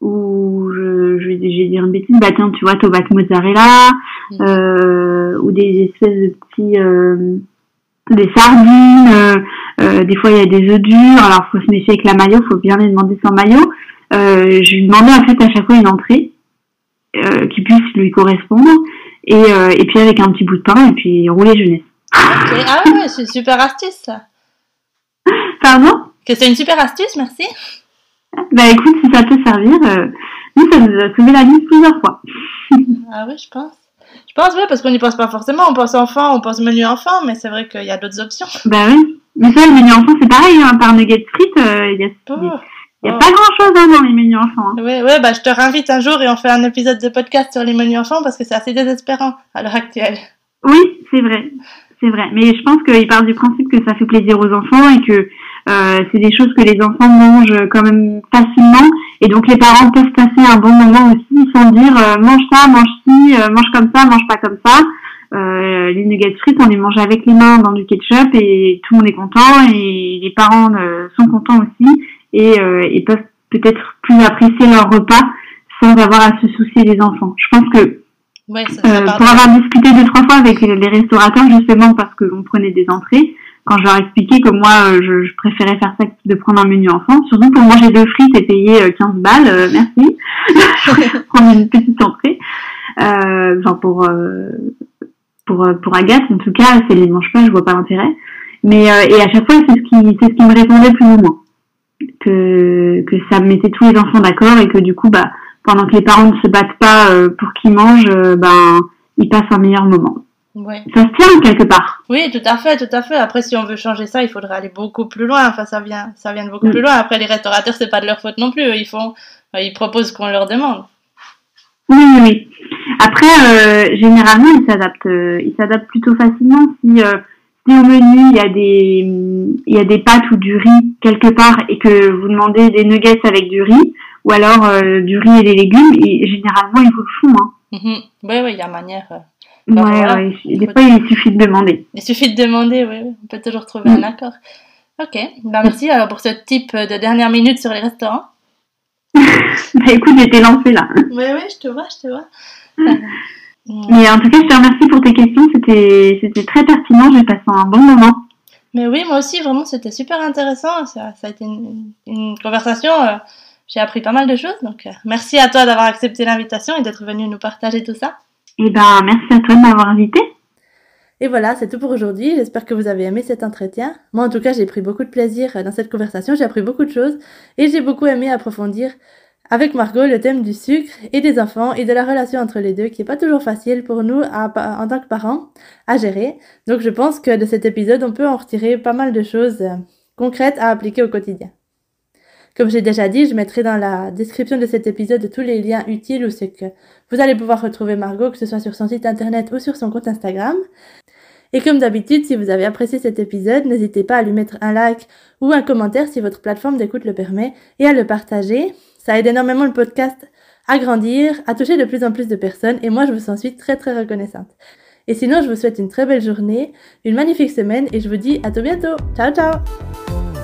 ou je, je, vais dire une bêtise, bah tiens, tu vois, tomate mozzarella, mm. euh, ou des espèces de petits, euh, des sardines, euh, des fois il y a des œufs durs, alors faut se méfier avec la maillot, faut bien les demander sans maillot. Euh, je lui demandais en fait à chaque fois une entrée euh, qui puisse lui correspondre et, et puis avec un petit bout de pain et puis rouler jeunesse. Ah ouais, c'est une super astuce ça. [LAUGHS] Pardon? Que c'est une super astuce, merci. Bah écoute, si ça peut servir, nous ça nous a sauvé la vie plusieurs fois. [LAUGHS] ah oui, je pense. Je pense, oui, parce qu'on n'y pense pas forcément. On pense enfant, on pense menu enfant, mais c'est vrai qu'il y a d'autres options. Bah oui. Mais ça, le menu enfant, c'est pareil. Hein, par nugget frites, euh, il y a, oh. y a oh. pas grand-chose hein, dans les menus enfants. Hein. Oui, ouais, bah, je te réinvite un jour et on fait un épisode de podcast sur les menus enfants parce que c'est assez désespérant à l'heure actuelle. Oui, c'est vrai. c'est vrai. Mais je pense qu'il part du principe que ça fait plaisir aux enfants et que euh, c'est des choses que les enfants mangent quand même facilement. Et donc les parents peuvent passer un bon moment aussi sans dire euh, mange ça, mange ci, euh, mange comme ça, mange pas comme ça. Euh, les nuggets frites, on les mange avec les mains dans du ketchup et tout le monde est content et les parents sont contents aussi et, et peuvent peut-être plus apprécier leur repas sans avoir à se soucier des enfants. Je pense que Ouais, ça, euh, pour avoir discuté deux trois fois avec les restaurateurs justement parce que l'on prenait des entrées, quand je leur expliquais que moi euh, je, je, préférais faire ça que de prendre un menu enfant, surtout pour manger deux frites et payer 15 euh, balles, euh, merci, [LAUGHS] [LAUGHS] prendre une petite entrée, euh, enfin pour pour pour Agathe en tout cas, elle les mange pas, je vois pas l'intérêt. Mais et à chaque fois c'est ce qui c'est ce qui me répondait plus ou moins que que ça mettait tous les enfants d'accord et que du coup bah pendant que les parents ne se battent pas euh, pour qu'ils mangent, euh, ben ils passent un meilleur moment. Ouais. Ça se tient quelque part. Oui, tout à fait, tout à fait. Après, si on veut changer ça, il faudrait aller beaucoup plus loin. Enfin, ça vient, ça vient de beaucoup Mm. plus loin. Après, les restaurateurs, c'est pas de leur faute non plus. Ils font, euh, ils proposent ce qu'on leur demande. Oui, oui, oui. Après, euh, généralement, ils s'adaptent, euh, ils s'adaptent plutôt facilement si, euh, si au menu il y a des, il y a des pâtes ou du riz quelque part et que vous demandez des nuggets avec du riz ou alors euh, du riz et des légumes, et généralement ils vous le font. Hein. Mhm. Oui, oui, il y a manière. euh. Ouais, voilà. ouais, des fois il suffit de demander. Il suffit de demander, oui, oui. On peut toujours trouver Mm. un accord. Ok, ben merci alors pour ce type de dernière minute sur les restaurants. [LAUGHS] Bah écoute, j'étais lancée là. Oui, oui, je te vois, je te vois. [LAUGHS] Mais en tout cas, je te remercie pour tes questions. C'était, c'était très pertinent. J'ai passé un bon moment. Mais oui, moi aussi, vraiment, c'était super intéressant. Ça, ça a été une, une conversation. euh, J'ai appris pas mal de choses. Donc, euh, merci à toi d'avoir accepté l'invitation et d'être venu nous partager tout ça. Et ben, merci à toi de m'avoir invité. Et voilà, c'est tout pour aujourd'hui. J'espère que vous avez aimé cet entretien. Moi, en tout cas, j'ai pris beaucoup de plaisir euh, dans cette conversation. J'ai appris beaucoup de choses et j'ai beaucoup aimé approfondir avec Margot le thème du sucre et des enfants et de la relation entre les deux qui est pas toujours facile pour nous en tant que parents à gérer. Donc, je pense que de cet épisode, on peut en retirer pas mal de choses euh, concrètes à appliquer au quotidien. Comme j'ai déjà dit, je mettrai dans la description de cet épisode tous les liens utiles où c'est que vous allez pouvoir retrouver Margot, que ce soit sur son site internet ou sur son compte Instagram. Et comme d'habitude, si vous avez apprécié cet épisode, n'hésitez pas à lui mettre un like ou un commentaire si votre plateforme d'écoute le permet et à le partager. Ça aide énormément le podcast à grandir, à toucher de plus en plus de personnes et moi je vous en suis très très reconnaissante. Et sinon, je vous souhaite une très belle journée, une magnifique semaine et je vous dis à tout bientôt. Ciao ciao